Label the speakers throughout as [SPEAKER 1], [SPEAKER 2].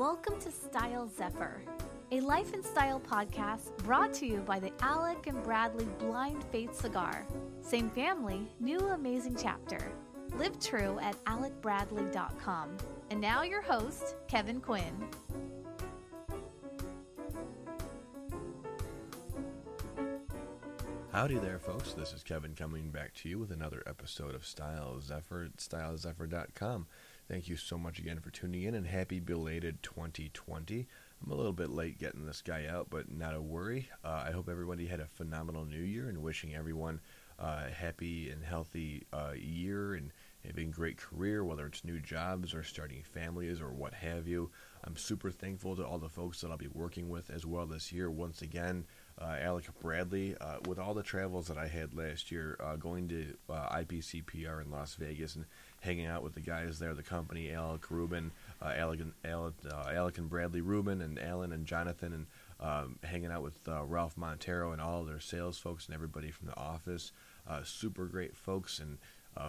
[SPEAKER 1] Welcome to Style Zephyr, a life and style podcast brought to you by the Alec and Bradley Blind Faith Cigar. Same family, new amazing chapter. Live true at alecbradley.com. And now your host, Kevin Quinn.
[SPEAKER 2] Howdy there, folks. This is Kevin coming back to you with another episode of Style Zephyr at stylezephyr.com. Thank you so much again for tuning in and happy belated 2020. I'm a little bit late getting this guy out, but not a worry. Uh, I hope everybody had a phenomenal new year and wishing everyone uh, a happy and healthy uh, year and having a great career, whether it's new jobs or starting families or what have you. I'm super thankful to all the folks that I'll be working with as well this year. Once again, uh, Alec Bradley, uh, with all the travels that I had last year, uh, going to IPCPR in Las Vegas and hanging out with the guys there, the company, Alec Rubin, uh, Alec, and, Alec, uh, Alec and Bradley Rubin, and Alan and Jonathan, and um, hanging out with Ralph Montero and all their sales folks and everybody from the office. super great folks and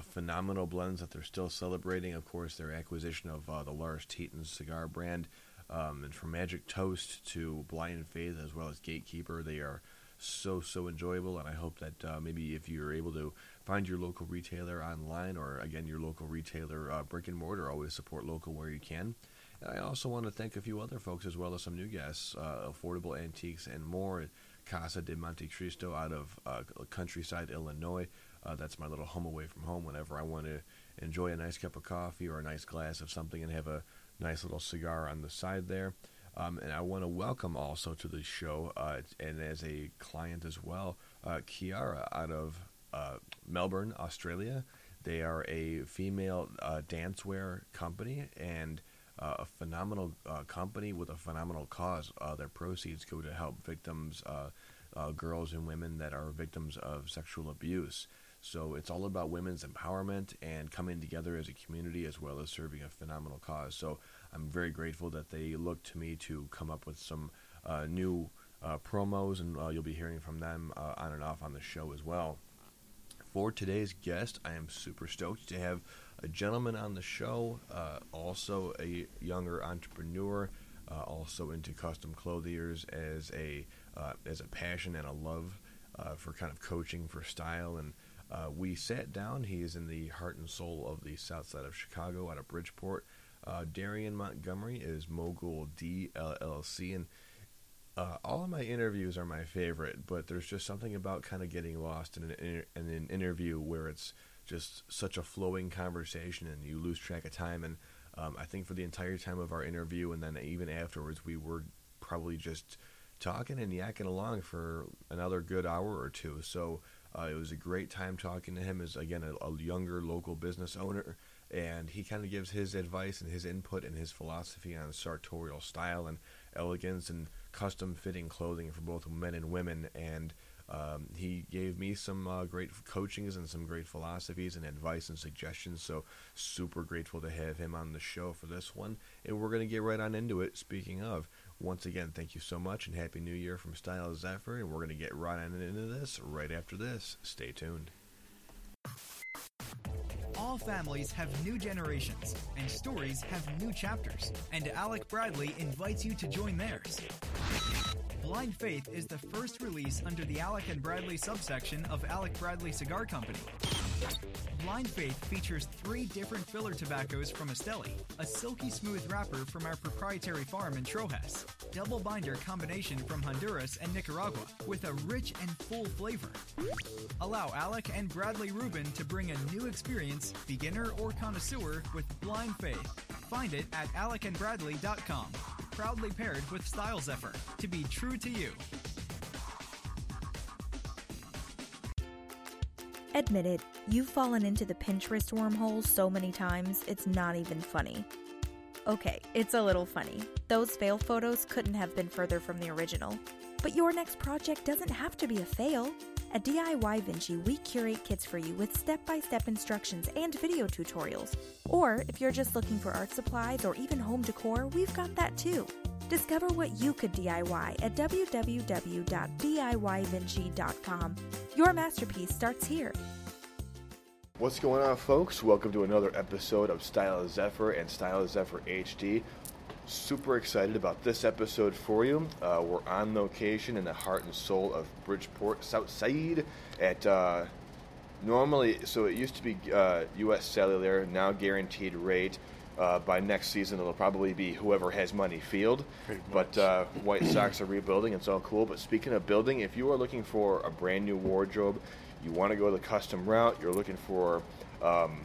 [SPEAKER 2] phenomenal blends that they're still celebrating. Of course, their acquisition of the Lars Tetens cigar brand. Um, and from Magic Toast to Blind Faith as well as Gatekeeper, they are so so enjoyable. And I hope that uh, maybe if you're able to find your local retailer online or again your local retailer uh, brick and mortar, always support local where you can. And I also want to thank a few other folks as well as some new guests, uh, Affordable Antiques and more. Casa de Monte Cristo out of uh, Countryside, Illinois. Uh, that's my little home away from home whenever I want to enjoy a nice cup of coffee or a nice glass of something and have a nice little cigar on the side there. Um, and I want to welcome also to the show, uh, and as a client as well, uh, Ciiara out of uh, Melbourne, Australia. They are a female uh, dancewear company and uh, a phenomenal uh, company with a phenomenal cause. their proceeds go to help victims, girls and women that are victims of sexual abuse. So it's all about women's empowerment and coming together as a community as well as serving a phenomenal cause. So I'm very grateful that they looked to me to come up with some uh, new uh, promos, and uh, you'll be hearing from them uh, on and off on the show as well. For today's guest, I am super stoked to have a gentleman on the show, uh, also a younger entrepreneur. Uh, also into custom clothiers as a as a passion and a love for kind of coaching for style and uh, we sat down. He is in the heart and soul of the south side of Chicago out of Bridgeport. Uh, Darian Montgomery is Mogul DLLC, and uh, all of my interviews are my favorite, but there's just something about kind of getting lost in an, in an interview where it's just such a flowing conversation and you lose track of time. And um, I think for the entire time of our interview and then even afterwards, we were probably just talking and yakking along for another good hour or two. So uh, it was a great time talking to him as again a, a younger local business owner, and he kind of gives his advice and his input and his philosophy on sartorial style and elegance and custom fitting clothing for both men and women. And um, he gave me some uh, great coachings and some great philosophies and advice and suggestions. So super grateful to have him on the show for this one. And we're going to get right on into it. Speaking of, once again, thank you so much and Happy New Year from Style Zephyr. And we're going to get right on into this right after this. Stay tuned.
[SPEAKER 3] All families have new generations, and stories have new chapters. And Alec Bradley invites you to join theirs. Blind Faith is the first release under the Alec and Bradley subsection of Alec Bradley Cigar Company. Blind Faith features three different filler tobaccos from Esteli, a silky smooth wrapper from our proprietary farm in Trojes, double binder combination from Honduras and Nicaragua, with a rich and full flavor. Allow Alec and Bradley Rubin to bring a new experience, beginner or connoisseur, with Blind Faith. Find it at alecandbradley.com. Proudly paired with Style Zephyr to be true to you.
[SPEAKER 4] Admit it, you've fallen into the Pinterest wormhole so many times, it's not even funny. Okay, it's a little funny. Those fail photos couldn't have been further from the original. But your next project doesn't have to be a fail. At DIY Vinci, we curate kits for you with step by step instructions and video tutorials. Or if you're just looking for art supplies or even home decor, we've got that too. Discover what you could DIY at www.diyvinci.com. Your masterpiece starts here.
[SPEAKER 2] What's going on, folks? Welcome to another episode of Style Zephyr and Style Zephyr HD. super excited about this episode for you. Uh, we're on location in the heart and soul of Bridgeport, South Southside, at uh, normally, so it used to be uh, U.S. Cellular, now guaranteed rate. Uh, by next season, it'll probably be whoever has money field. But uh, White Sox are rebuilding. It's all cool. But speaking of building, if you are looking for a brand new wardrobe, you want to go the custom route, you're looking for um,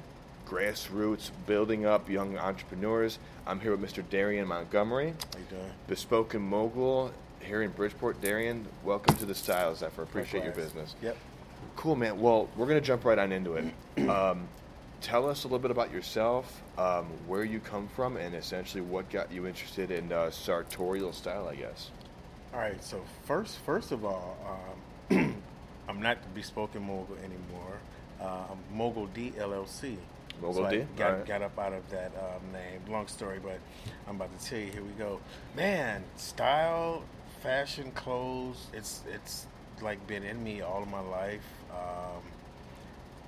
[SPEAKER 2] grassroots, building up young entrepreneurs. I'm here with Mr. Darian Montgomery.
[SPEAKER 5] How you doing?
[SPEAKER 2] Bespoke and Mogul here in Bridgeport. Darian, welcome to the Styles Zephyr. Appreciate your business.
[SPEAKER 5] Yep.
[SPEAKER 2] Cool, man. Well, we're going to jump right on into it. Um, tell us a little bit about yourself, um, where you come from, and essentially what got you interested in uh, sartorial style, I guess.
[SPEAKER 5] All right. So first, first of all, um, I'm not the Bespoke and Mogul anymore. Uh, I'm Mogul D LLC.
[SPEAKER 2] Mogul
[SPEAKER 5] so
[SPEAKER 2] D?
[SPEAKER 5] Got,
[SPEAKER 2] Alright.
[SPEAKER 5] got up out of that um, name. Long story, but I'm about to tell you. Here we go. Man, style, fashion, clothes. It's it's like been in me all of my life. Um,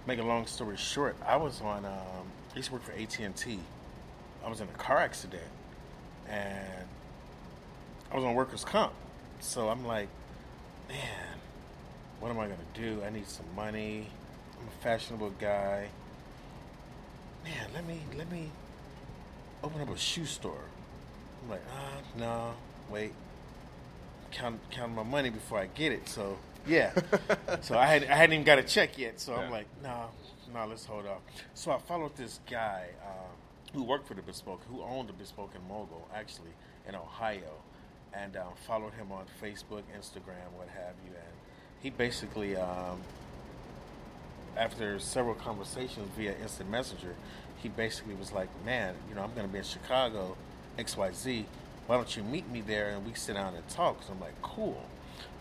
[SPEAKER 5] make a long story short, I was on. Um, I used to work for AT and. I was in a car accident, and I was on workers' comp. So I'm like, man, what am I gonna do? I need some money. I'm a fashionable guy. Man, let me let me open up a shoe store. I'm like, ah, no, wait. Count count my money before I get it. So yeah. so I had I hadn't even got a check yet. So
[SPEAKER 2] Yeah.
[SPEAKER 5] I'm like, no, no, let's hold off. So I followed this guy um, who worked for the Bespoke, who owned the Bespoke and Mogul actually in Ohio, and um, followed him on Facebook, Instagram, what have you. And he basically, um, after several conversations via instant messenger, he basically was like, "Man, you know, I'm going to be in Chicago, X Y Z. Why don't you meet me there and we sit down and talk?" So I'm like, "Cool."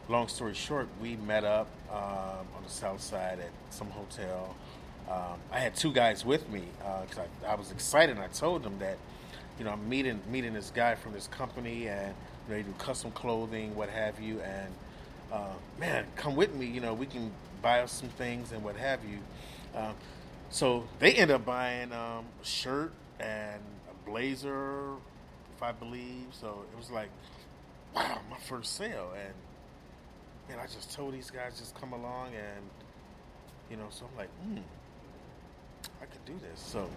[SPEAKER 5] Long story short, we met up um, on the south side at some hotel. Um, I had two guys with me because I, I was excited. and I told them that, you know, I'm meeting meeting this guy from this company and you know, they do custom clothing, what have you. And uh, man, come with me. You know, we can buy us some things and what have you. Um, so they end up buying um, a shirt and a blazer, if I believe. So it was like, wow, my first sale. And man, I just told these guys just come along and you know. So I'm like, hmm, I could do this. So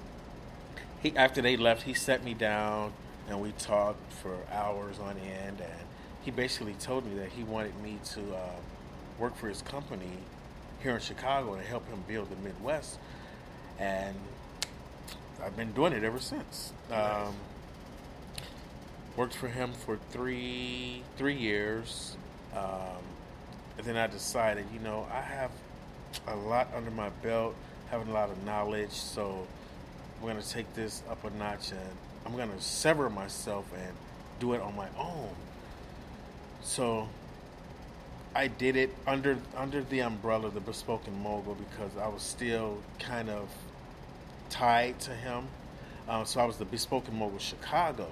[SPEAKER 5] he after they left, he set me down and we talked for hours on end. And he basically told me that he wanted me to uh, work for his company here in Chicago and help him build the Midwest. And I've been doing it ever since. Um, worked for him for three three years, um, and then I decided, you know, I have a lot under my belt, having a lot of knowledge, so I'm gonna take this up a notch, and I'm gonna sever myself and do it on my own. So I did it under under the umbrella of the Bespoke and Mogul because I was still kind of tied to him. Um, so I was the Bespoke and Mogul Chicago,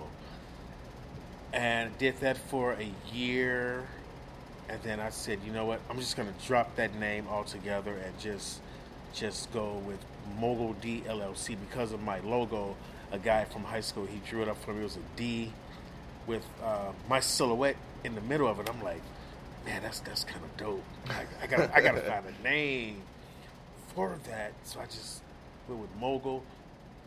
[SPEAKER 5] and did that for a year. And then I said, you know what? I'm just gonna drop that name altogether and just just go with Mogul D LLC because of my logo. A guy from high school he drew it up for me. It was a D with uh, my silhouette in the middle of it. I'm like, man, that's that's kind of dope. I, I gotta I gotta find a name for that. So I just went with Mogul.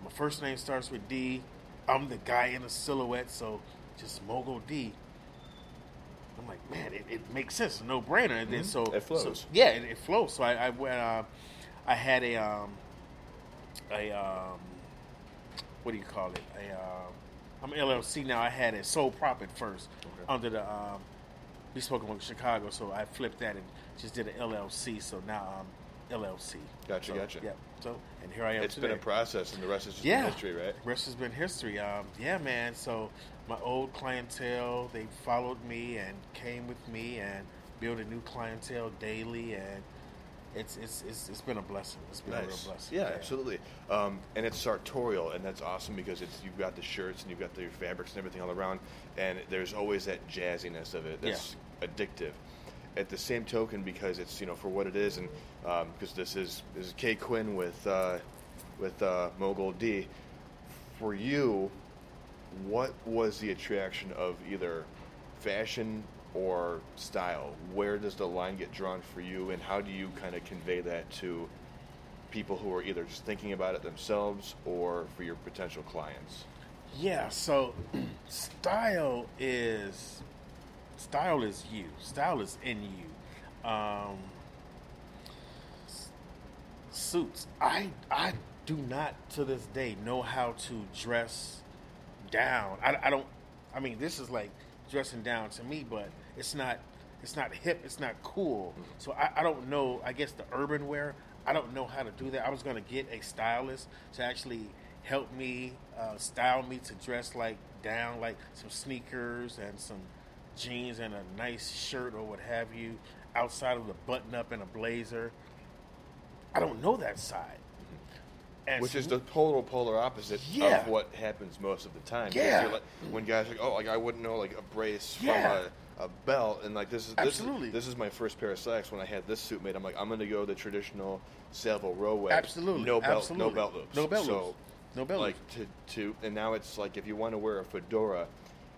[SPEAKER 5] My first name starts with D. I'm the guy in the silhouette, so just Mogul D. I'm like, man, it, it makes sense, no brainer. And then so
[SPEAKER 2] It flows.
[SPEAKER 5] so- yeah, it, it flows. So I, I went. Uh, I had a um, a um, what do you call it? A um, I'm LLC now. I had a sole prop at first
[SPEAKER 2] Okay.
[SPEAKER 5] under the um, Bespoke Mogul Chicago. So I flipped that and just did an LLC. So now I'm LLC.
[SPEAKER 2] Gotcha,
[SPEAKER 5] So,
[SPEAKER 2] gotcha.
[SPEAKER 5] Yeah. So and here I am
[SPEAKER 2] It's
[SPEAKER 5] today.
[SPEAKER 2] been a process, and the rest is just
[SPEAKER 5] Yeah.
[SPEAKER 2] history, right?
[SPEAKER 5] Rest has been history. Um, yeah, man. So my old clientele, they followed me and came with me and built a new clientele daily, and it's it's it's, it's been a blessing. It's been a real blessing.
[SPEAKER 2] Yeah, absolutely. Um, and it's sartorial, and that's awesome because it's you've got the shirts and you've got the fabrics and everything all around, and there's always that jazziness of it that's addictive. At the same token, because it's you know for what it is, and because this is this is K Quinn with uh, with uh, Mogul D. For you, what was the attraction of either fashion or style? Where does the line get drawn for you, and how do you kind of convey that to people who are either just thinking about it themselves or for your potential clients?
[SPEAKER 5] Yeah, so style is style is you. Style is in you. Um, suits. I I do not to this day know how to dress down. I, I don't. I mean, this is like dressing down to me, but it's not. It's not hip. It's not cool. So I, I don't know. I guess the urban wear. I don't know how to do that. I was gonna get a stylist to actually help me uh, style me to dress like down, like some sneakers and some jeans and a nice shirt or what have you, outside of the button up and a blazer. I don't know that side. And
[SPEAKER 2] Which
[SPEAKER 5] so
[SPEAKER 2] is the total polar opposite
[SPEAKER 5] Yeah.
[SPEAKER 2] of what happens most of the time.
[SPEAKER 5] Yeah.
[SPEAKER 2] like, when guys are like, oh, like I wouldn't know like a brace
[SPEAKER 5] Yeah.
[SPEAKER 2] from a, a belt, and like this is this is,
[SPEAKER 5] Absolutely.
[SPEAKER 2] this is my first pair of slacks. When I had this suit made, I'm like, I'm going to go the traditional Savile Row way.
[SPEAKER 5] Absolutely.
[SPEAKER 2] no belt,
[SPEAKER 5] Absolutely.
[SPEAKER 2] no belt loops,
[SPEAKER 5] No belt
[SPEAKER 2] so,
[SPEAKER 5] loops. No belt
[SPEAKER 2] like to to and now it's like if you want to wear a fedora.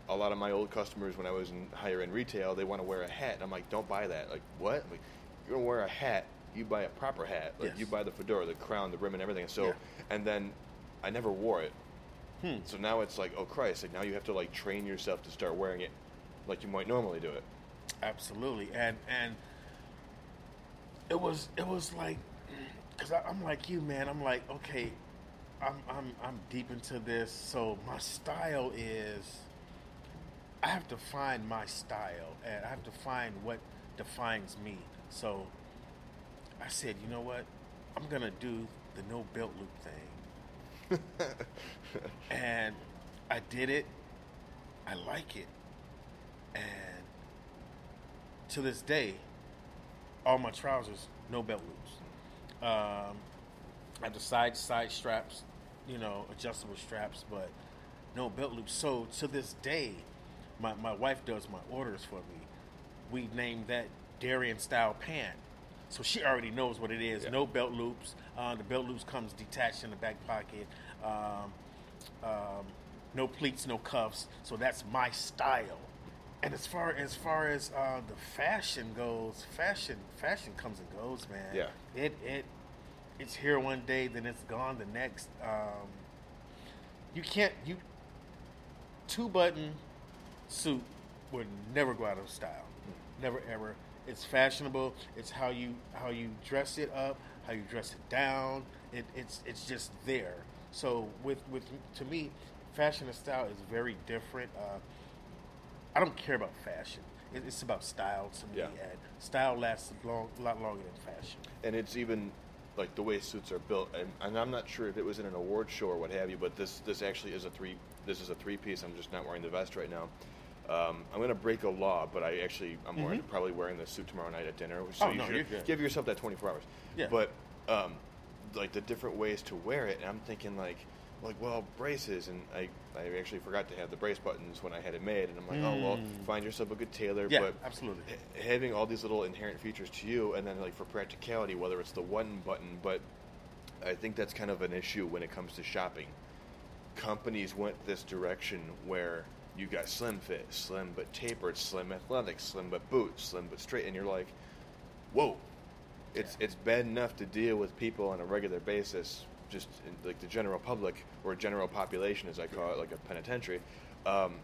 [SPEAKER 2] A lot of my old customers, when I was in higher end retail, they want to wear a hat. I'm like, don't buy that. Like, what? I'm like, you're gonna wear a hat. You buy a proper hat. Like,
[SPEAKER 5] Yes.
[SPEAKER 2] you buy the fedora, the crown, the rim, and everything. So,
[SPEAKER 5] Yeah.
[SPEAKER 2] and then I never wore it.
[SPEAKER 5] Hmm.
[SPEAKER 2] So now it's like, oh Christ! Like now you have to like train yourself to start wearing it, like you might normally do it.
[SPEAKER 5] Absolutely, and and it was it was like because I'm like you, man. I'm like okay, I'm I'm I'm deep into this, so my style is I have to find my style, and I have to find what defines me. So I said, you know what, I'm gonna do the no belt loop thing, and I did it. I like it, and to this day, all my trousers no belt loops. Um, I have the side side straps, you know, adjustable straps, but no belt loops. So to this day, my, my wife does my orders for me. We named that Darian style pant. So she already knows what it is.
[SPEAKER 2] Yeah.
[SPEAKER 5] No belt loops. Uh, the belt loops comes detached in the back pocket. Um, um, no pleats, no cuffs. So that's my style. And as far as far as uh, the fashion goes, fashion fashion comes and goes, man.
[SPEAKER 2] Yeah.
[SPEAKER 5] It it it's here one day, then it's gone the next. Um, you can't you two button suit would never go out of style. Never ever. It's fashionable. It's how you how you dress it up, how you dress it down. It, it's it's just there. So with with to me, fashion and style is very different. Uh, I don't care about fashion. It, it's about style to me,
[SPEAKER 2] Yeah.
[SPEAKER 5] and style lasts a long, lot longer than fashion.
[SPEAKER 2] and it's even like the way suits are built and, and i'm not sure if it was in an award show or what have you but this this actually is a three this is a three piece i'm just not wearing the vest right now um, i'm going to break a law but i actually i'm wearing, probably wearing the suit tomorrow night at dinner so
[SPEAKER 5] Mm-hmm. Oh,
[SPEAKER 2] you
[SPEAKER 5] no,
[SPEAKER 2] should give yourself that 24 hours
[SPEAKER 5] Yeah.
[SPEAKER 2] but um, like the different ways to wear it and i'm thinking like like well braces and i i actually forgot to have the brace buttons when i had it made and i'm like oh well find yourself a good tailor
[SPEAKER 5] Mm. Yeah,
[SPEAKER 2] but
[SPEAKER 5] absolutely.
[SPEAKER 2] ha- having all these little inherent features to you, and then like for practicality, whether it's the one button, but I think that's kind of an issue when it comes to shopping. Companies went this direction where you got slim fit, slim but tapered, slim athletic, slim but boot, slim but straight, and you're like, whoa, it's it's bad enough to deal with people on a regular basis, just in, like the general public or general population, as I call it, like a penitentiary. Um,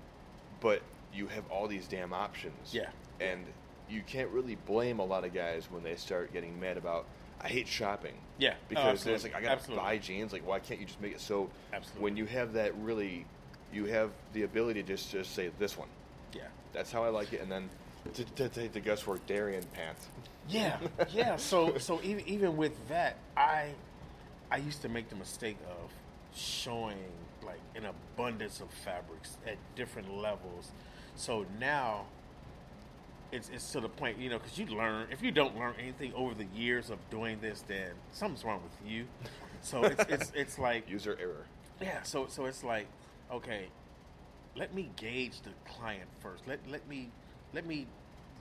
[SPEAKER 2] but you have all these damn options.
[SPEAKER 5] Yeah.
[SPEAKER 2] And you can't really blame a lot of guys when they start getting mad about. I hate shopping.
[SPEAKER 5] Yeah. Oh,
[SPEAKER 2] Because then it's like I gotta
[SPEAKER 5] Absolutely.
[SPEAKER 2] buy jeans. Like why can't you just make it so?
[SPEAKER 5] Absolutely.
[SPEAKER 2] When you have that really, you have the ability to just just say this one.
[SPEAKER 5] Yeah.
[SPEAKER 2] That's how I like it. And then to, to take the guesswork, Darian pants.
[SPEAKER 5] Yeah, yeah. So, so even even with that, I I used to make the mistake of showing like an abundance of fabrics at different levels. So now it's it's to the point, you know, because you learn. If you don't learn anything over the years of doing this, then something's wrong with you. So it's it's it's like
[SPEAKER 2] User error.
[SPEAKER 5] yeah, so so it's like, okay, let me gauge the client first. Let let me let me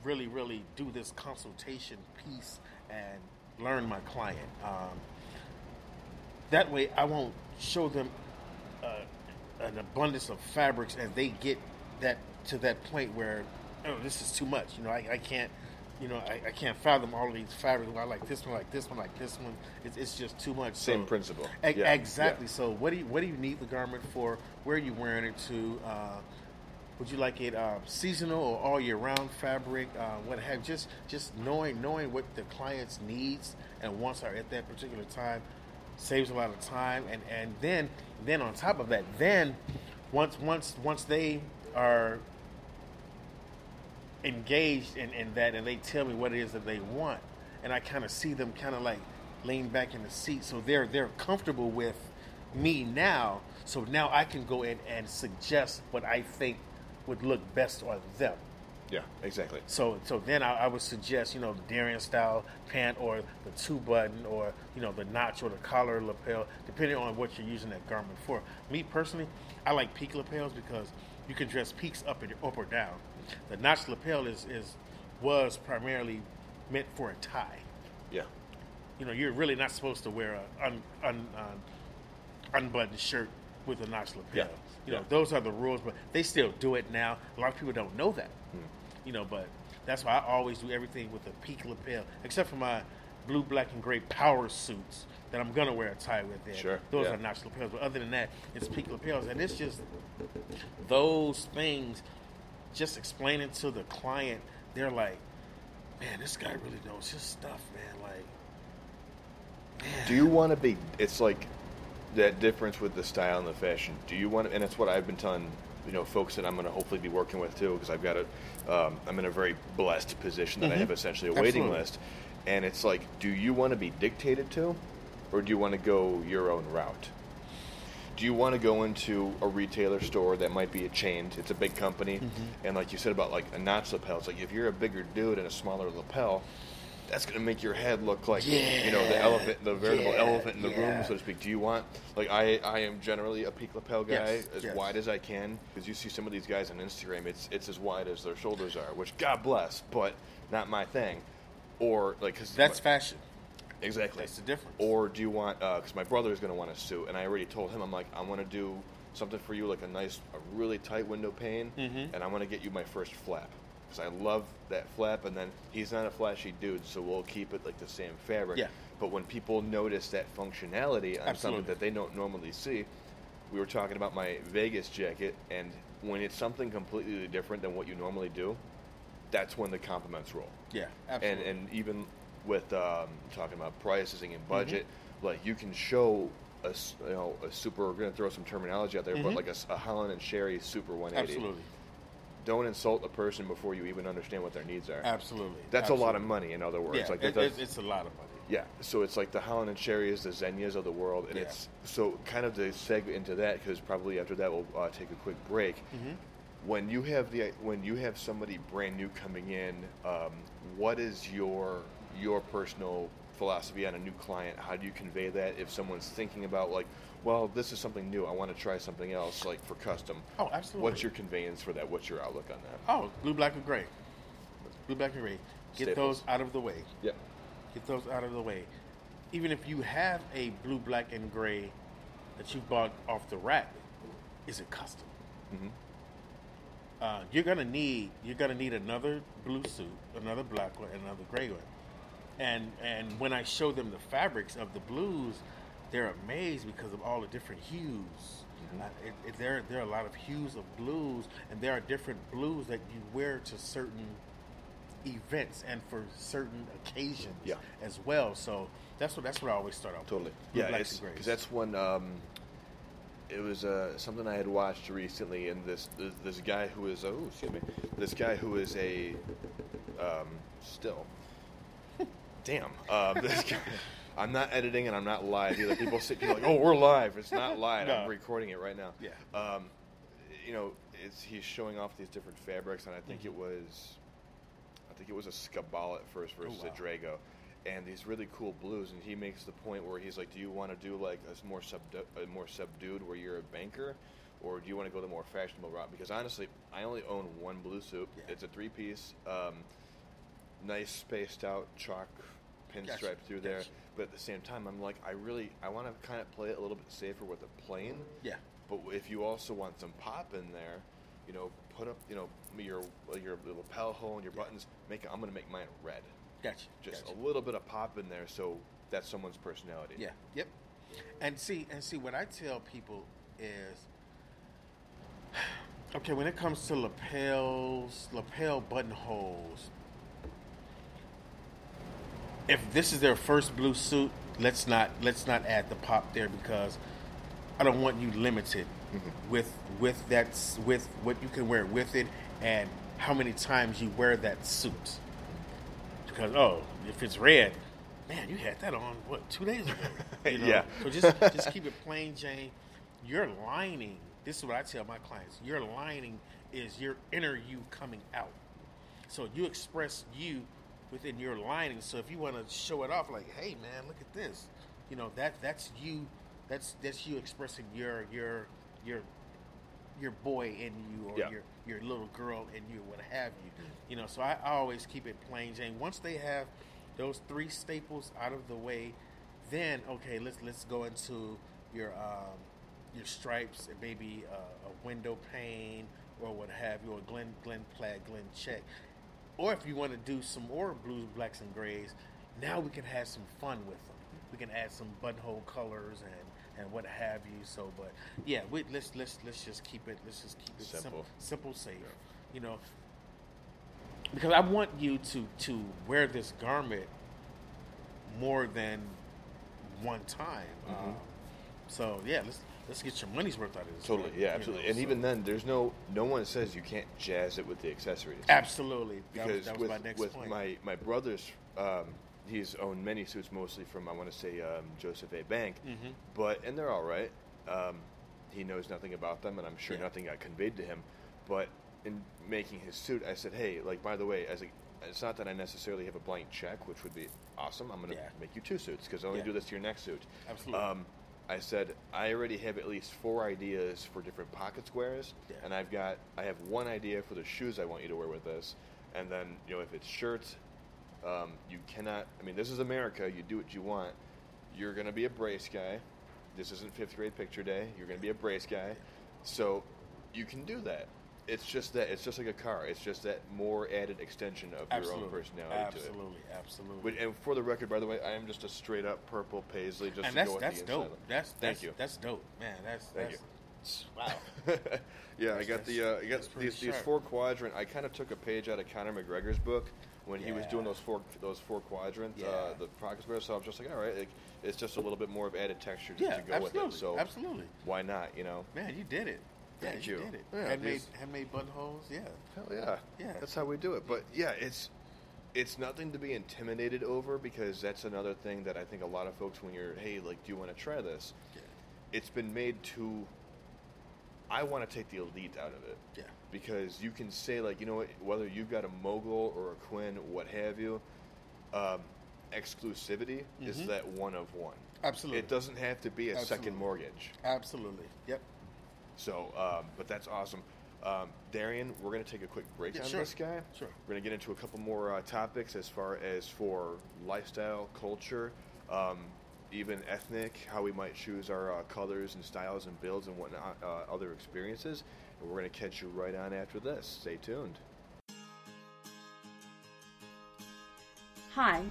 [SPEAKER 5] really really do this consultation piece and learn my client. Um, that way, I won't show them uh, an abundance of fabrics, and they get that to that point where, oh, this is too much. You know, I, I can't. You know, I, I can't fathom all of these fabrics. I like this one, like this one, like this one. It's, it's just too much.
[SPEAKER 2] Same
[SPEAKER 5] So-
[SPEAKER 2] principle.
[SPEAKER 5] E-
[SPEAKER 2] Yeah,
[SPEAKER 5] Exactly.
[SPEAKER 2] yeah.
[SPEAKER 5] So, what do you what do you need the garment for? Where are you wearing it to? Uh, would you like it uh, seasonal or all year round fabric? Uh, what have just just knowing knowing what the client's needs and wants are at that particular time saves a lot of time. And and then then on top of that, then once once once they are engaged in, in that and they tell me what it is that they want and I kind of see them kind of like lean back in the seat so they're they're comfortable with me now so now I can go in and suggest what I think would look best on them
[SPEAKER 2] Yeah, exactly.
[SPEAKER 5] so so then I, I would suggest you know the Darian style pant or the two button or you know the notch or the collar lapel depending on what you're using that garment for. Me personally, I like peak lapels because you can dress peaks up and up or down. The notch lapel is is was primarily meant for a tie.
[SPEAKER 2] Yeah.
[SPEAKER 5] You know you're really not supposed to wear a un, un, un, unbuttoned shirt with a notch lapel.
[SPEAKER 2] Yeah.
[SPEAKER 5] You know
[SPEAKER 2] Yeah.
[SPEAKER 5] those are the rules, but they still do it now. A lot of people don't know that
[SPEAKER 2] Hmm.
[SPEAKER 5] you know, but that's why I always do everything with a peak lapel, except for my blue, black, and gray power suits that I'm gonna wear a tie with. There,
[SPEAKER 2] Sure,
[SPEAKER 5] those
[SPEAKER 2] yeah.
[SPEAKER 5] are notch lapels. But other than that, it's peak lapels, and it's just those things. Just explaining to the client, they're like, "Man, this guy really knows his stuff, man." Like,
[SPEAKER 2] Do you want to be? It's like that difference with the style and the fashion. Do you want? to, And it's what I've been telling you know folks that I'm going to hopefully be working with too, because I've got a. Um, I'm in a very blessed position that I
[SPEAKER 5] Mhm.
[SPEAKER 2] have essentially a waiting
[SPEAKER 5] Absolutely.
[SPEAKER 2] list, and it's like, do you want to be dictated to, or do you want to go your own route? Do you want to go into a retailer store that might be a chain? It's a big company,
[SPEAKER 5] Mm-hmm.
[SPEAKER 2] and like you said about like a notch lapel, it's like if you're a bigger dude and a smaller lapel, that's going to make your head look like you know the elephant, the veritable
[SPEAKER 5] Yeah.
[SPEAKER 2] elephant in the room, so to speak. Do you want like I I am generally a peak lapel guy
[SPEAKER 5] Yes,
[SPEAKER 2] as
[SPEAKER 5] yes.
[SPEAKER 2] wide as I can because you see some of these guys on Instagram, it's it's as wide as their shoulders are, which God bless, but not my thing. Or like cause
[SPEAKER 5] that's fashion.
[SPEAKER 2] Exactly
[SPEAKER 5] That's the difference.
[SPEAKER 2] or do you want? Because my brother is going to want a suit, and I already told him I'm like I want to do something for you, like a nice, a really tight window pane,
[SPEAKER 5] Mhm.
[SPEAKER 2] and I want to get you my first flap because I love that flap. And then he's not a flashy dude, so we'll keep it like the same fabric.
[SPEAKER 5] Yeah.
[SPEAKER 2] But when people notice that functionality on
[SPEAKER 5] Absolutely.
[SPEAKER 2] something that they don't normally see, we were talking about my Vegas jacket, and when it's something completely different than what you normally do, that's when the compliments roll
[SPEAKER 5] yeah,
[SPEAKER 2] and
[SPEAKER 5] absolutely.
[SPEAKER 2] and even with um, talking about pricing
[SPEAKER 5] Mm-hmm.
[SPEAKER 2] and budget, like you can show a you know a super. We're gonna throw some terminology out there, but
[SPEAKER 5] Mhm.
[SPEAKER 2] like a Holland and Sherry Super 180.
[SPEAKER 5] absolutely,
[SPEAKER 2] Don't insult a person before you even understand what their needs are.
[SPEAKER 5] absolutely.
[SPEAKER 2] That's a lot of money. In other words,
[SPEAKER 5] Yeah,
[SPEAKER 2] like
[SPEAKER 5] it- it- it's a lot of money.
[SPEAKER 2] yeah, so it's like the Holland and Sherry is the Zegnas of the world, and
[SPEAKER 5] Yeah.
[SPEAKER 2] it's so kind of to segue into that because probably after that we'll uh, take a quick break.
[SPEAKER 5] Mhm.
[SPEAKER 2] When you have the when you have somebody brand new coming in, um, what is your your personal philosophy on a new client? How do you convey that if someone's thinking about like, well, this is something new, I want to try something else, like for custom.
[SPEAKER 5] Oh, absolutely.
[SPEAKER 2] What's your conveyance for that? What's your outlook on that?
[SPEAKER 5] Oh, blue, black, and gray. Blue, black, and gray. Get
[SPEAKER 2] Staples.
[SPEAKER 5] those out of the way.
[SPEAKER 2] Yeah.
[SPEAKER 5] Get those out of the way. Even if you have a blue, black, and gray that you bought off the rack, is it custom?
[SPEAKER 2] Mhm.
[SPEAKER 5] Uh, you're gonna need you're gonna need another blue suit, another black one, another gray one. And and when I show them the fabrics of the blues, they're amazed because of all the different hues. Uh, it, it, there there are a lot of hues of blues, and there are different blues that you wear to certain events and for certain occasions
[SPEAKER 2] Yeah.
[SPEAKER 5] as well. So that's what that's what I always start off.
[SPEAKER 2] Totally.
[SPEAKER 5] with. Blue,
[SPEAKER 2] yeah,
[SPEAKER 5] blacks,
[SPEAKER 2] it's because that's when um, it was uh, something I had watched recently, and this this, this guy who is oh excuse me, this guy who is a um, still. Damn, guy. I'm not editing and I'm not live either. People sit people like, oh, we're live. It's not live.
[SPEAKER 5] No.
[SPEAKER 2] I'm recording it right now.
[SPEAKER 5] Yeah.
[SPEAKER 2] Um, you know, it's he's showing off these different fabrics, and I think it was, I think it was a Scabal at first versus
[SPEAKER 5] Mm-hmm. Oh, wow.
[SPEAKER 2] a Drago, and these really cool blues. And he makes the point where he's like, "Do you want to do like a more subdu- a more subdued, where you're a banker, or do you want to go the more fashionable route?" Because honestly, I only own one blue suit.
[SPEAKER 5] Yeah.
[SPEAKER 2] It's a three piece, um, nice spaced out chalk pinstripe
[SPEAKER 5] Gotcha,
[SPEAKER 2] through there.
[SPEAKER 5] gotcha.
[SPEAKER 2] But at the same time, I'm like, I really I want to kind of play it a little bit safer with a plain
[SPEAKER 5] yeah.
[SPEAKER 2] But if you also want some pop in there, you know, put up, you know, your your lapel hole and your buttons. Make I'm going to make mine red.
[SPEAKER 5] Gotcha.
[SPEAKER 2] Just
[SPEAKER 5] gotcha.
[SPEAKER 2] a little bit of pop in there, so that's someone's personality.
[SPEAKER 5] Yeah. Yep. And see, and see, what I tell people is, okay, when it comes to lapels, lapel buttonholes, if this is their first blue suit, let's not let's not add the pop there because I don't want you limited mm-hmm. with with that with what you can wear with it and how many times you wear that suit. Because oh, if it's red, man, you had that on what two days ago? You know?
[SPEAKER 2] Yeah.
[SPEAKER 5] So just just keep it plain, Jane. Your lining. This is what I tell my clients. Your lining is your inner you coming out. So you express you within your lining. So if you want to show it off, like, hey man, look at this. You know that that's you. That's that's you expressing your your your your boy in you or
[SPEAKER 2] Yeah.
[SPEAKER 5] your your little girl in you, what have you. You know, so I, I always keep it plain Jane. Once they have those three staples out of the way, then okay, let's let's go into your um, your stripes and maybe uh, a window pane or what have you, or Glen Glen plaid, Glen check. Or if you want to do some more blues, blacks, and grays, now we can have some fun with them. We can add some buttonhole colors and, and what have you. So, but yeah, we, let's let's let's just keep it let's just keep it simple,
[SPEAKER 2] Simple.
[SPEAKER 5] simple, safe. You know, because I want you to to wear this garment more than one time. Um, so yeah, let's let's get your money's worth out of this.
[SPEAKER 2] Totally,
[SPEAKER 5] thing,
[SPEAKER 2] yeah, absolutely.
[SPEAKER 5] know,
[SPEAKER 2] and
[SPEAKER 5] so-
[SPEAKER 2] even then, there's no no one says you can't jazz it with the accessories.
[SPEAKER 5] absolutely that was,
[SPEAKER 2] because
[SPEAKER 5] that was
[SPEAKER 2] with,
[SPEAKER 5] my next
[SPEAKER 2] with
[SPEAKER 5] point.
[SPEAKER 2] my my brother's um, he's owned many suits mostly from I want to say um, Joseph A. Bank,
[SPEAKER 5] Mhm.
[SPEAKER 2] but and they're all right. Um, he knows nothing about them, and I'm sure
[SPEAKER 5] Yeah.
[SPEAKER 2] nothing got conveyed to him. But in making his suit, I said, hey, like by the way, as a it's not that I necessarily have a blank check, which would be awesome. I'm going to
[SPEAKER 5] Yeah.
[SPEAKER 2] make you two suits because I only
[SPEAKER 5] Yeah.
[SPEAKER 2] do this to your next suit.
[SPEAKER 5] Absolutely.
[SPEAKER 2] Um, I said I already have at least four ideas for different pocket squares,
[SPEAKER 5] Yeah.
[SPEAKER 2] and I've got I have one idea for the shoes I want you to wear with this, and then you know if it's shirts, um, you cannot. I mean, this is America. You do what you want. You're gonna be a brace guy. This isn't fifth grade picture day. You're gonna be a brace guy, so you can do that. It's just that it's just like a car. It's just that more added extension of your own personality to it.
[SPEAKER 5] absolutely, absolutely.
[SPEAKER 2] And for the record, by the way, I am just a straight up purple paisley. Just
[SPEAKER 5] and
[SPEAKER 2] to
[SPEAKER 5] that's
[SPEAKER 2] go with
[SPEAKER 5] that's dope. That's,
[SPEAKER 2] Thank
[SPEAKER 5] that's
[SPEAKER 2] you.
[SPEAKER 5] That's dope, man. That's
[SPEAKER 2] Thank
[SPEAKER 5] that's, Wow.
[SPEAKER 2] yeah, I got the uh, I got these, these four quadrant. I kind of took a page out of Conor McGregor's book when he was doing those four those four quadrant uh,
[SPEAKER 5] Yeah.
[SPEAKER 2] the pocket squares. So I'm just like, all right, like, it's just a little bit more of added texture just
[SPEAKER 5] Yeah,
[SPEAKER 2] to go
[SPEAKER 5] absolutely,
[SPEAKER 2] with it. So
[SPEAKER 5] absolutely.
[SPEAKER 2] why not? You know,
[SPEAKER 5] Man, you did it.
[SPEAKER 2] Thank
[SPEAKER 5] yeah,
[SPEAKER 2] you.
[SPEAKER 5] did it.
[SPEAKER 2] Yeah,
[SPEAKER 5] handmade,
[SPEAKER 2] these-
[SPEAKER 5] handmade buttonholes. Yeah.
[SPEAKER 2] hell yeah,
[SPEAKER 5] Yeah.
[SPEAKER 2] that's how we do it. But yeah, it's it's nothing to be intimidated over because that's another thing that I think a lot of folks when you're hey like do you want to try this?
[SPEAKER 5] Yeah.
[SPEAKER 2] It's been made to. I want to take the elite out of it.
[SPEAKER 5] Yeah.
[SPEAKER 2] because you can say like you know what whether you've got a mogul or a quinn what have you um, exclusivity is
[SPEAKER 5] Mhm.
[SPEAKER 2] that one of one
[SPEAKER 5] Absolutely.
[SPEAKER 2] it doesn't have to be a
[SPEAKER 5] Absolutely.
[SPEAKER 2] second mortgage
[SPEAKER 5] Absolutely. Yep.
[SPEAKER 2] So um, but that's awesome um, Darian we're going to take a quick break
[SPEAKER 5] Yeah,
[SPEAKER 2] on
[SPEAKER 5] sure.
[SPEAKER 2] this guy
[SPEAKER 5] Sure.
[SPEAKER 2] we're going to get into a couple more uh, topics as far as for lifestyle culture um, even ethnic how we might choose our uh, colors and styles and builds and whatnot uh, other experiences and we're going to catch you right on after this stay tuned
[SPEAKER 6] Hi,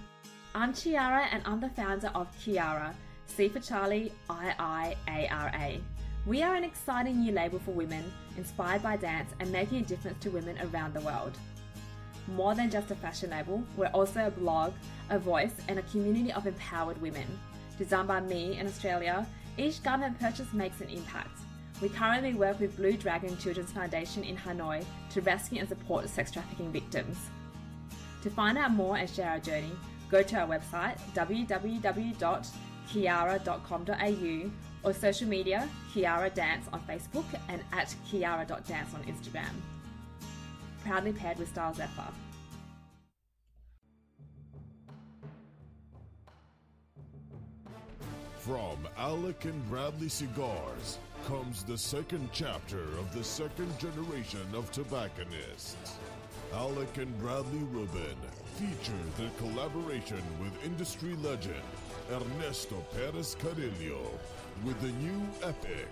[SPEAKER 6] I'm Chiara and I'm the founder of Ciiara, C for Charlie, I I A R A. We are an exciting new label for women inspired by dance and making a difference to women around the world. More than just a fashion label, we're also a blog, a voice, and a community of empowered women. Designed by me in Australia, each garment purchase makes an impact. We currently work with Blue Dragon Children's Foundation in Hanoi to rescue and support sex trafficking victims. To find out more and share our journey, go to our website www.ciiara.com.au or social media Ciiara Dance on Facebook and at ciiara.dance on Instagram. Proudly paired with Style Zephyr.
[SPEAKER 7] From Alec and Bradley Cigars comes the second chapter of the second generation of tobacconists. Alec and Bradley Rubin feature their collaboration with industry legend Ernesto Perez Carrillo with the new epic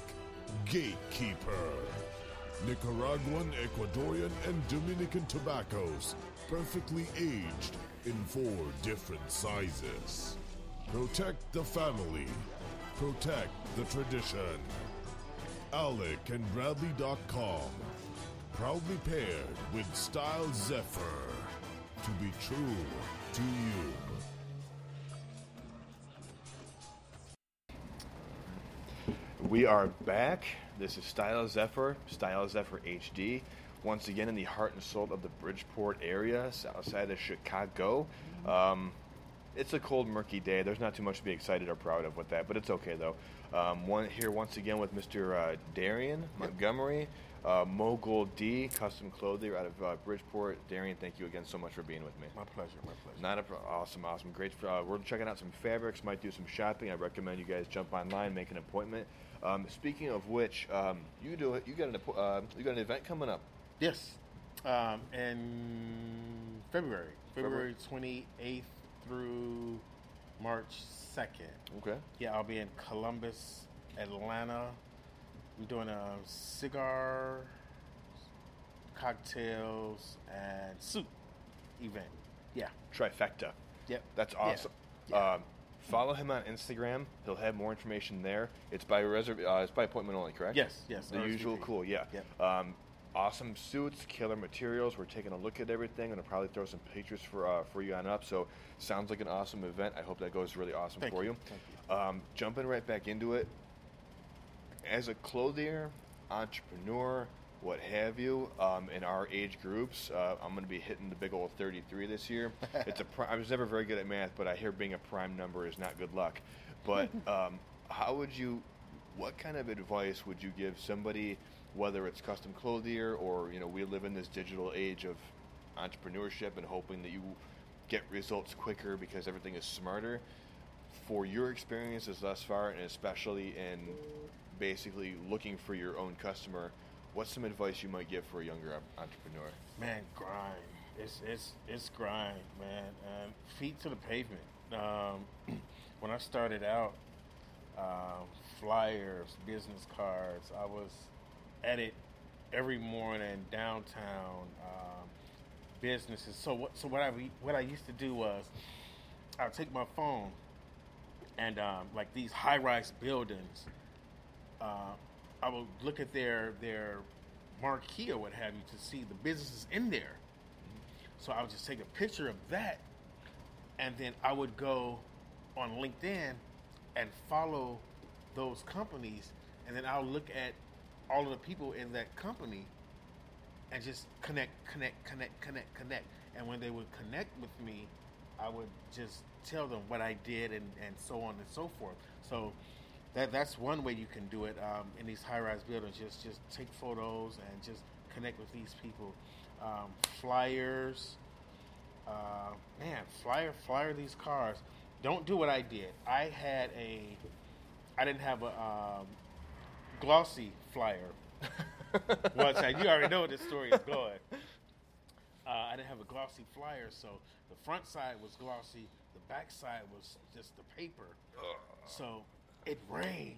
[SPEAKER 7] Gatekeeper. Nicaraguan, Ecuadorian, and Dominican tobaccos, perfectly aged in four different sizes. Protect the family. Protect the tradition. Alec and Bradley.com. Proudly paired with Style Zephyr. To be true to you.
[SPEAKER 2] We are back. This is Style Zephyr, Style Zephyr HD. Once again, in the heart and soul of the Bridgeport area, south side of Chicago. Um, it's a cold, murky day. There's not too much to be excited or proud of with that, but it's okay though. Um, one here once again with Mr. Uh, Darian Montgomery, uh, Mogul D, custom clothing out of uh, Bridgeport. Darian, thank you again so much for being with me.
[SPEAKER 5] My pleasure. My pleasure.
[SPEAKER 2] Not a pro- awesome, awesome, great. Uh, we're checking out some fabrics. Might do some shopping. I recommend you guys jump online, make an appointment. Um, speaking of which, um, you do it. You got an uh, you got an event coming up.
[SPEAKER 5] Yes. Um, in February,
[SPEAKER 2] February.
[SPEAKER 5] February 28th through March 2nd.
[SPEAKER 2] Okay.
[SPEAKER 5] Yeah, I'll be in Columbus, Atlanta. I'm doing a cigar, cocktails, and soup event. Yeah.
[SPEAKER 2] Trifecta.
[SPEAKER 5] Yep.
[SPEAKER 2] That's
[SPEAKER 5] Yeah.
[SPEAKER 2] awesome.
[SPEAKER 5] Yeah.
[SPEAKER 2] Um, follow him on Instagram. He'll have more information there. It's by reserv- uh, It's by appointment only, correct?
[SPEAKER 5] Yes, yes,
[SPEAKER 2] The
[SPEAKER 5] RSVP.
[SPEAKER 2] usual, cool. Yeah.
[SPEAKER 5] Yep.
[SPEAKER 2] Um, awesome suits, killer materials. We're taking a look at everything. I'm gonna probably throw some pictures for uh, for you on up. So sounds like an awesome event. I hope that goes really awesome
[SPEAKER 5] Thank
[SPEAKER 2] for
[SPEAKER 5] you.
[SPEAKER 2] you.
[SPEAKER 5] Thank
[SPEAKER 2] Um, jumping right back into it. As a clothier, entrepreneur, what have you, um, in our age groups, uh, I'm going to be hitting the big old 33 this year. It's a. Pri- I was never very good at math, but I hear being a prime number is not good luck. But um, how would you? What kind of advice would you give somebody, whether it's custom clothier or you know we live in this digital age of entrepreneurship and hoping that you get results quicker because everything is smarter for your experiences thus far, and especially in basically looking for your own customer, what's some advice you might give for a younger entrepreneur?
[SPEAKER 5] Man, grind. It's it's it's grind, man. Feet to the pavement. Um, when I started out, um, flyers, business cards. I was at it every morning downtown. Um, businesses. So what? So what I what I used to do was, I would take my phone, and um, like these high-rise buildings. Uh, I would look at their their marquee or what have you to see the businesses in there. So I would just take a picture of that, and then I would go on LinkedIn and follow those companies, and then I'll look at all of the people in that company and just connect, connect, connect, connect, connect. And when they would connect with me, I would just tell them what I did and, and so on and so forth. So that that's one way you can do it um, in these high-rise buildings. Just just take photos and just connect with these people. Um, flyers, uh, man, flyer flyer these cars. Don't do what I did. I had a, I didn't have a um, glossy flyer. Once I, you already know where this story is going. Uh, I didn't have a glossy flyer, so the front side was glossy, the back side was just the paper. So it rained,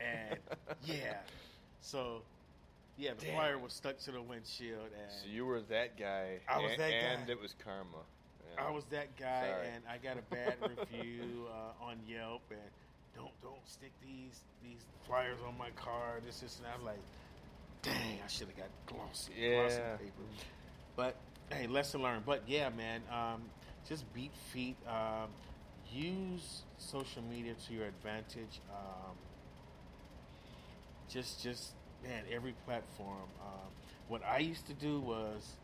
[SPEAKER 5] and yeah, so yeah, the
[SPEAKER 2] Damn.
[SPEAKER 5] flyer was stuck to the windshield, and
[SPEAKER 2] So you were that guy,
[SPEAKER 5] I was
[SPEAKER 2] and,
[SPEAKER 5] that guy.
[SPEAKER 2] and it was karma. Yeah.
[SPEAKER 5] I was that guy,
[SPEAKER 2] Sorry.
[SPEAKER 5] and I got a bad review uh, on Yelp, and don't don't stick these these flyers on my car. This this and. I'm like, dang, I should have got glossy, glossy
[SPEAKER 2] Yeah.
[SPEAKER 5] paper. But hey, lesson learned. But yeah, man, um, just beat feet. Um, use social media to your advantage. Um, just just man, every platform. Um, what I used to do was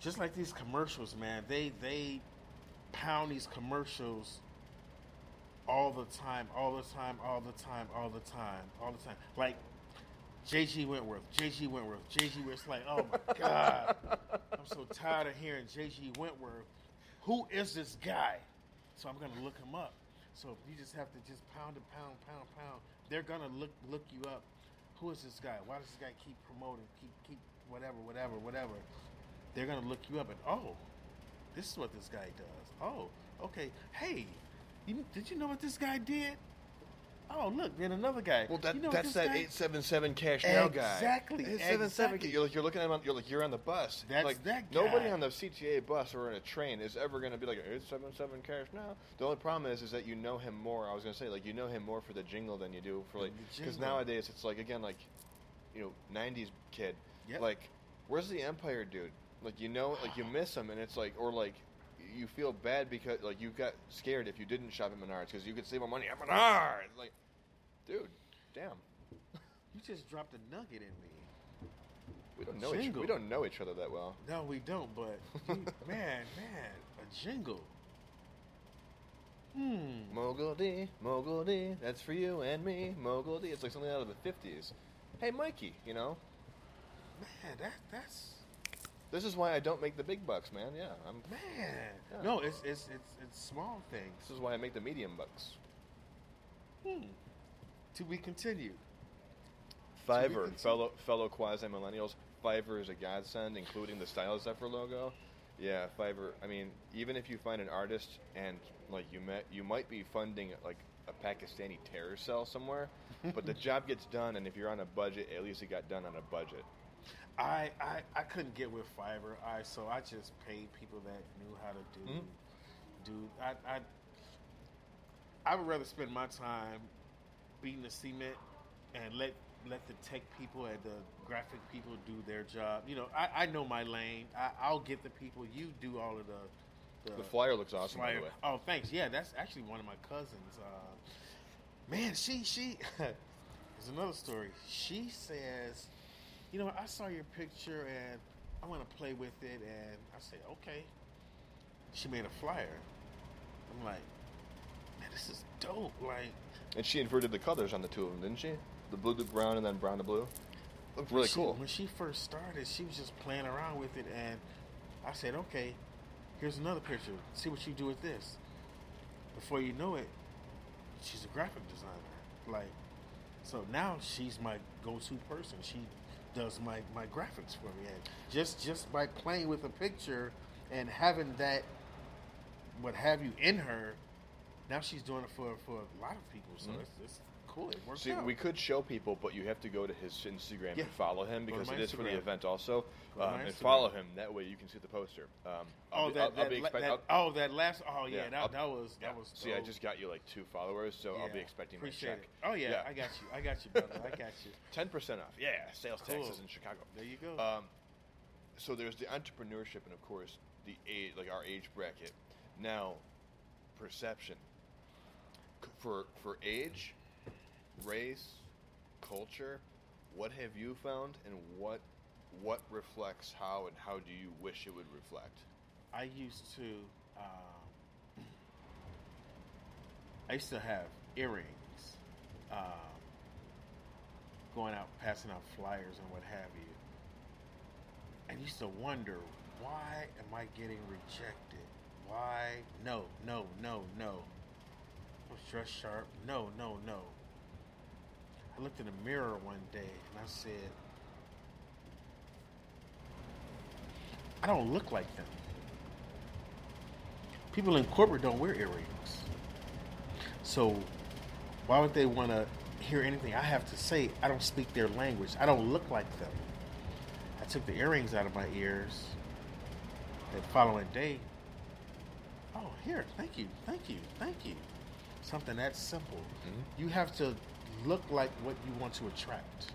[SPEAKER 5] just like these commercials, man. They they pound these commercials all the time, all the time, all the time, all the time, all the time. Like JG Wentworth, JG Wentworth, JG Wentworth. It's like, oh my god, I'm so tired of hearing JG Wentworth. Who is this guy? So I'm gonna look him up. So you just have to just pound and pound, pound, pound. They're gonna look look you up. Who is this guy? Why does this guy keep promoting? Keep keep whatever, whatever, whatever. They're gonna look you up and oh, this is what this guy does. Oh, okay. Hey, you, did you know what this guy did? Oh, look, then another guy.
[SPEAKER 2] Well, that,
[SPEAKER 5] You know,
[SPEAKER 2] that's that
[SPEAKER 5] guy-
[SPEAKER 2] eight seven seven cash now guy.
[SPEAKER 5] Exactly,
[SPEAKER 2] Eight seven seven.
[SPEAKER 5] exactly.
[SPEAKER 2] You're you're looking at him. on- You're like you're on the bus.
[SPEAKER 5] That's
[SPEAKER 2] like
[SPEAKER 5] that
[SPEAKER 2] nobody on the CTA bus or in a train is ever going to be like eight seven seven cash now. The only problem is is that you know him more. I was going to say like you know him more for the jingle than you do for like because nowadays it's like again like you know '90s kid.
[SPEAKER 5] Yep.
[SPEAKER 2] Like where's the Empire dude? Like you know like you miss him and it's like or like. You feel bad because like you got scared if you didn't shop at Menards because you could save more money at Menards. Like, dude, damn.
[SPEAKER 5] You just dropped a nugget in me.
[SPEAKER 2] We don't know each,
[SPEAKER 5] Jingle.
[SPEAKER 2] we don't know each other that well.
[SPEAKER 5] No, we don't. But you, man, man, a jingle. Hmm.
[SPEAKER 2] Mogul D, Mogul D, that's for you and me. Mogul D, it's like something out of the fifties. Hey, Mikey, you know,
[SPEAKER 5] Man, that that's
[SPEAKER 2] this is why I don't make the big bucks, man. Yeah, I'm.
[SPEAKER 5] man.
[SPEAKER 2] Yeah.
[SPEAKER 5] No, it's it's it's it's small things.
[SPEAKER 2] This is why I make the medium bucks.
[SPEAKER 5] Hmm. To be continued.
[SPEAKER 2] Fiverr, fellow fellow quasi millennials, Fiverr is a godsend, including the Style Zephyr logo. Yeah, Fiverr. I mean, even if you find an artist and like you met, you might be funding like a Pakistani terror cell somewhere, but the job gets done, and if you're on a budget, at least it got done on a budget.
[SPEAKER 5] I, I I couldn't get with Fiverr. I so I just paid people that knew how to do
[SPEAKER 2] Mhm.
[SPEAKER 5] do. I I I would rather spend my time beating the cement and let let the tech people and the graphic people do their job. You know, I, I know my lane. I, I'll get the people. You do all of the
[SPEAKER 2] The flyer looks awesome, by the
[SPEAKER 5] flyer.
[SPEAKER 2] way.
[SPEAKER 5] Oh, thanks. Yeah, that's actually one of my cousins. Uh, man, she she. There's another story. She says, you know, I saw your picture and I want to play with it, and I say, okay. She made a flyer. I'm like, man, this is dope. Like,
[SPEAKER 2] And she inverted the colors on the two of them, didn't she? The blue to brown and then brown to blue. Looked really
[SPEAKER 5] she-
[SPEAKER 2] cool.
[SPEAKER 5] When she first started, she was just playing around with it, and I said, "Okay, here's another picture. See what you do with this." Before you know it, she's a graphic designer. Like, so now she's my go-to person. She does my my graphics for me, and just just by playing with a picture and having that, what have you, in her, now she's doing it for for a lot of people. So
[SPEAKER 2] Mhm.
[SPEAKER 5] it's, it's cool. It works
[SPEAKER 2] See,
[SPEAKER 5] out.
[SPEAKER 2] we could show people, but you have to go to his Instagram
[SPEAKER 5] Yeah.
[SPEAKER 2] and follow him because it is for the event also. Um, and follow him. That way you can see the poster. Um, I'll
[SPEAKER 5] Oh,
[SPEAKER 2] be,
[SPEAKER 5] that,
[SPEAKER 2] I'll, I'll be expect-
[SPEAKER 5] that-
[SPEAKER 2] I'll-
[SPEAKER 5] oh, that last. Oh, yeah,
[SPEAKER 2] I'll-
[SPEAKER 5] that, that was
[SPEAKER 2] yeah.
[SPEAKER 5] that was.
[SPEAKER 2] See, I just got you like two followers, so I'll be expecting
[SPEAKER 5] appreciate
[SPEAKER 2] my check.
[SPEAKER 5] it. Oh yeah,
[SPEAKER 2] Yeah.
[SPEAKER 5] I got you. I got you, brother. I got you.
[SPEAKER 2] Ten percent off. Yeah, sales
[SPEAKER 5] Cool.
[SPEAKER 2] taxes in Chicago.
[SPEAKER 5] There you go.
[SPEAKER 2] Um, so there's the entrepreneurship, and of course the age, like our age bracket. Now, perception for for age, race, culture. What have you found, and what what reflects how, and how do you wish it would reflect?
[SPEAKER 5] I used to. Um, I used to have earrings, um, going out passing out flyers and what have you, I used to wonder why am I getting rejected? Why? No, no, no, no. I dressed sharp. No, no, no. I looked in the mirror one day and I said, I don't look like them. People in corporate don't wear earrings. So why would they want to hear anything I have to say? I don't speak their language. I don't look like them. I took the earrings out of my ears. The following day, oh, here, thank you, thank you, thank you. Something that simple.
[SPEAKER 2] Mhm.
[SPEAKER 5] You have to look like what you want to attract.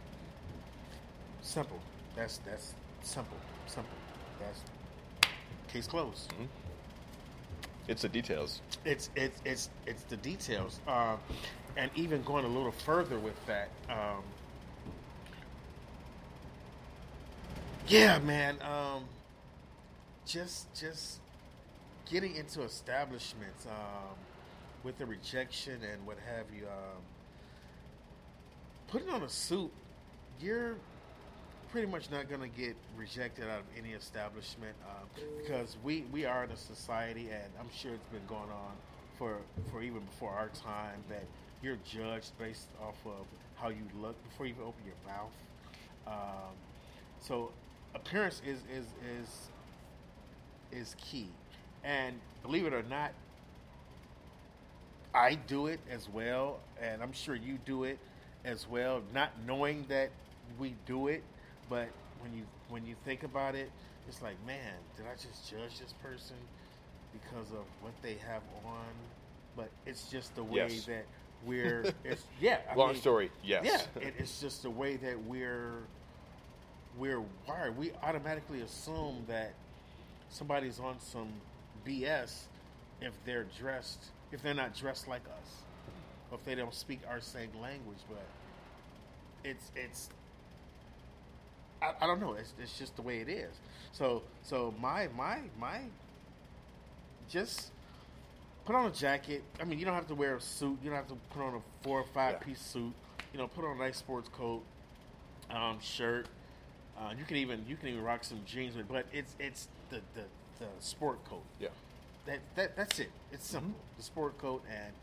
[SPEAKER 5] Simple. That's that's simple. Simple. That's case closed.
[SPEAKER 2] It's the details.
[SPEAKER 5] It's it's it's it's the details, um, and even going a little further with that. Um, yeah, man. Um, just just getting into establishments um, with the rejection and what have you. Um, putting on a suit, you're pretty much not going to get rejected out of any establishment um, because we, we are in a society, and I'm sure it's been going on for for even before our time that you're judged based off of how you look before you even open your mouth. Um, so appearance is is is is key, and believe it or not, I do it as well, and I'm sure you do it as well, not knowing that we do it, but when you when you think about it, it's like, man, did I just judge this person because of what they have on? But it's just the way
[SPEAKER 2] Yes.
[SPEAKER 5] that we're. It's yeah. I
[SPEAKER 2] Long
[SPEAKER 5] mean,
[SPEAKER 2] story, yes.
[SPEAKER 5] Yeah, it, it's just the way that we're we're wired. We automatically assume that somebody's on some BS if they're dressed if they're not dressed like us, if they don't speak our same language. But it's it's I, I don't know. It's, it's just the way it is. So so my my my just put on a jacket. I mean, you don't have to wear a suit. You don't have to put on a four or five
[SPEAKER 2] Yeah.
[SPEAKER 5] piece suit. You know, put on a nice sports coat, um, shirt. Uh, you can even you can even rock some jeans with, but it's it's the the, the sport coat.
[SPEAKER 2] Yeah.
[SPEAKER 5] That, that that's it. It's simple. The sport coat and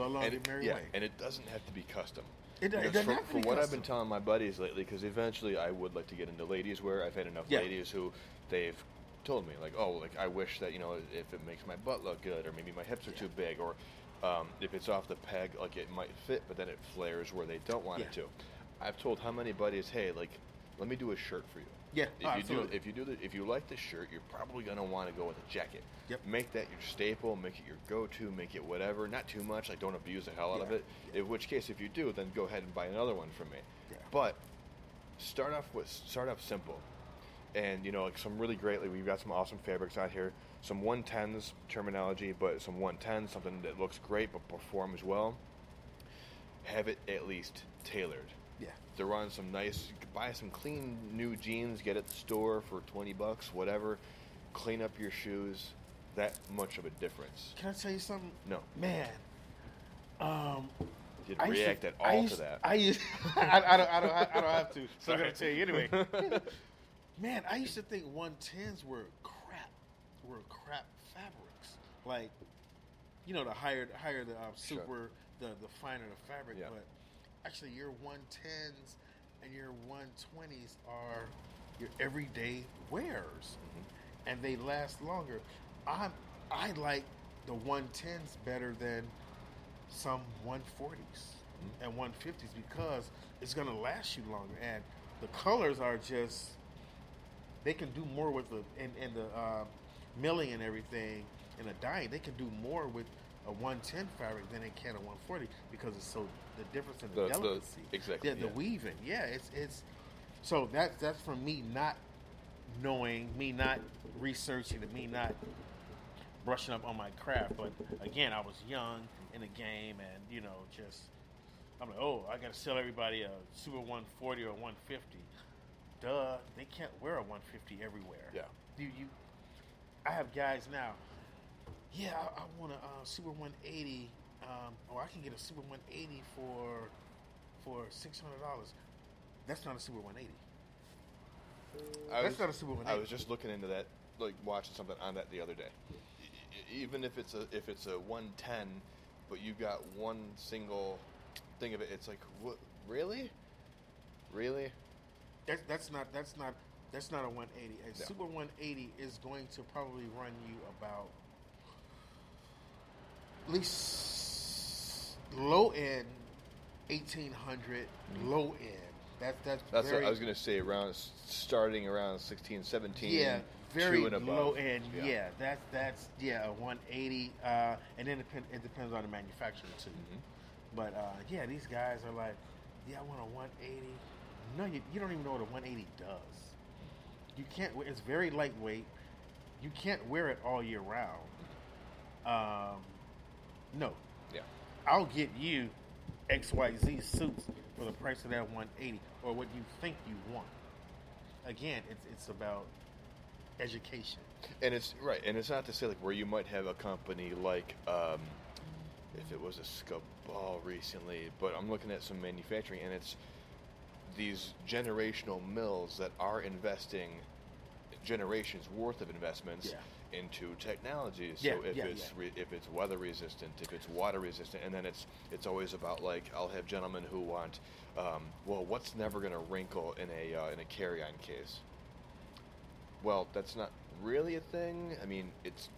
[SPEAKER 2] and it, yeah, and it doesn't have to be custom.
[SPEAKER 5] It it doesn't
[SPEAKER 2] from,
[SPEAKER 5] have to be
[SPEAKER 2] what I've been telling my buddies lately, because eventually I would like to get into ladies wear. I've had enough
[SPEAKER 5] Yeah.
[SPEAKER 2] ladies who they've told me like, oh, like I wish that you know if it makes my butt look good, or maybe my hips are too big, or um, if it's off the peg, like it might fit, but then it flares where they don't want it to. I've told how many buddies, hey, like, let me do a shirt for you.
[SPEAKER 5] Yeah,
[SPEAKER 2] If
[SPEAKER 5] oh,
[SPEAKER 2] you do, if you do the, if you like the shirt, you're probably gonna want to go with a jacket.
[SPEAKER 5] Yep.
[SPEAKER 2] Make that your staple. Make it your go-to. Make it whatever. Not too much. Like don't abuse the hell out of
[SPEAKER 5] Yeah.
[SPEAKER 2] it. In which case, if you do, then go ahead and buy another one from me.
[SPEAKER 5] Yeah.
[SPEAKER 2] But start off with start off simple, and you know like some really great. Like we've got some awesome fabrics out here. Some 110s terminology, but some 110s, something that looks great but performs well. Have it at least tailored.
[SPEAKER 5] Yeah.
[SPEAKER 2] They're on some nice. Buy some clean new jeans. Get at the store for twenty bucks, whatever. Clean up your shoes. That much of a difference.
[SPEAKER 5] Can I tell you something?
[SPEAKER 2] No.
[SPEAKER 5] Man. Um.
[SPEAKER 2] Didn't
[SPEAKER 5] I
[SPEAKER 2] react
[SPEAKER 5] to,
[SPEAKER 2] at
[SPEAKER 5] I
[SPEAKER 2] all
[SPEAKER 5] used,
[SPEAKER 2] to that.
[SPEAKER 5] I used. I, I don't. I don't. I don't have to. So I'm gonna tell you anyway. Man, I used to think 110s were crap. Were crap fabrics. Like, you know, the higher, higher the um,
[SPEAKER 2] Sure.
[SPEAKER 5] super, the the finer the fabric.
[SPEAKER 2] Yeah.
[SPEAKER 5] But actually, your 110s and your 120s are your everyday wears,
[SPEAKER 2] Mm-hmm.
[SPEAKER 5] and they last longer. I I like the 110s better than some 140s
[SPEAKER 2] Mm-hmm.
[SPEAKER 5] and 150s because it's going to last you longer and the colors are just they can do more with the and, and the uh, milling and everything and the dyeing they can do more with a 110 fabric than they can a 140 because it's so the difference in the,
[SPEAKER 2] The- the-
[SPEAKER 5] delicacy
[SPEAKER 2] exactly,
[SPEAKER 5] yeah, the weaving yeah it's it's so that's that's from me not knowing me not researching and me not brushing up on my craft. But again, I was young in the game, and you know, just I'm like, oh, I got to sell everybody a Super 140 or 150. Duh, they can't wear a 150 everywhere.
[SPEAKER 2] Yeah.
[SPEAKER 5] You you, I have guys now. Yeah, I, I want a uh, Super 180. Um, or I can get a Super 180 for for six hundred dollars. That's not a Super 180.
[SPEAKER 2] I
[SPEAKER 5] That's
[SPEAKER 2] was,
[SPEAKER 5] not a Super 180.
[SPEAKER 2] I was just looking into that, like watching something on that the other day. Even if it's a if it's a 110, but you've got one single thing of it, it's like, what? Really? Really?
[SPEAKER 5] That's that's not that's not that's not a 180. A
[SPEAKER 2] No.
[SPEAKER 5] Super 180 is going to probably run you about at least low end 1800, low end. That's that's
[SPEAKER 2] Mm-hmm. That's
[SPEAKER 5] very,
[SPEAKER 2] what I was gonna say. Around starting around 16, 17.
[SPEAKER 5] yeah, very
[SPEAKER 2] two and above.
[SPEAKER 5] low end. Yeah. that's that's yeah a 180, uh, and then it, depend, it depends on the manufacturer too.
[SPEAKER 2] Mm-hmm.
[SPEAKER 5] But uh, yeah, these guys are like, yeah, I want a 180. No, you, you don't even know what a 180 does. You can't. It's very lightweight. You can't wear it all year round. Um, no,
[SPEAKER 2] Yeah.
[SPEAKER 5] I'll get you XYZ suits for the price of that 180 or what you think you want. Again, it's it's about education.
[SPEAKER 2] And it's right, and it's not to say like where you might have a company like um, if it was a Scabal recently, but I'm looking at some manufacturing, and it's these generational mills that are investing generations worth of investments
[SPEAKER 5] Yeah.
[SPEAKER 2] Into technology. So
[SPEAKER 5] Yeah,
[SPEAKER 2] if
[SPEAKER 5] yeah,
[SPEAKER 2] it's
[SPEAKER 5] yeah.
[SPEAKER 2] Re- if it's weather resistant, if it's water resistant, and then it's it's always about like I'll have gentlemen who want, um, well, what's never going to wrinkle in a uh, in a carry-on case? Well, that's not really a thing. I mean, it's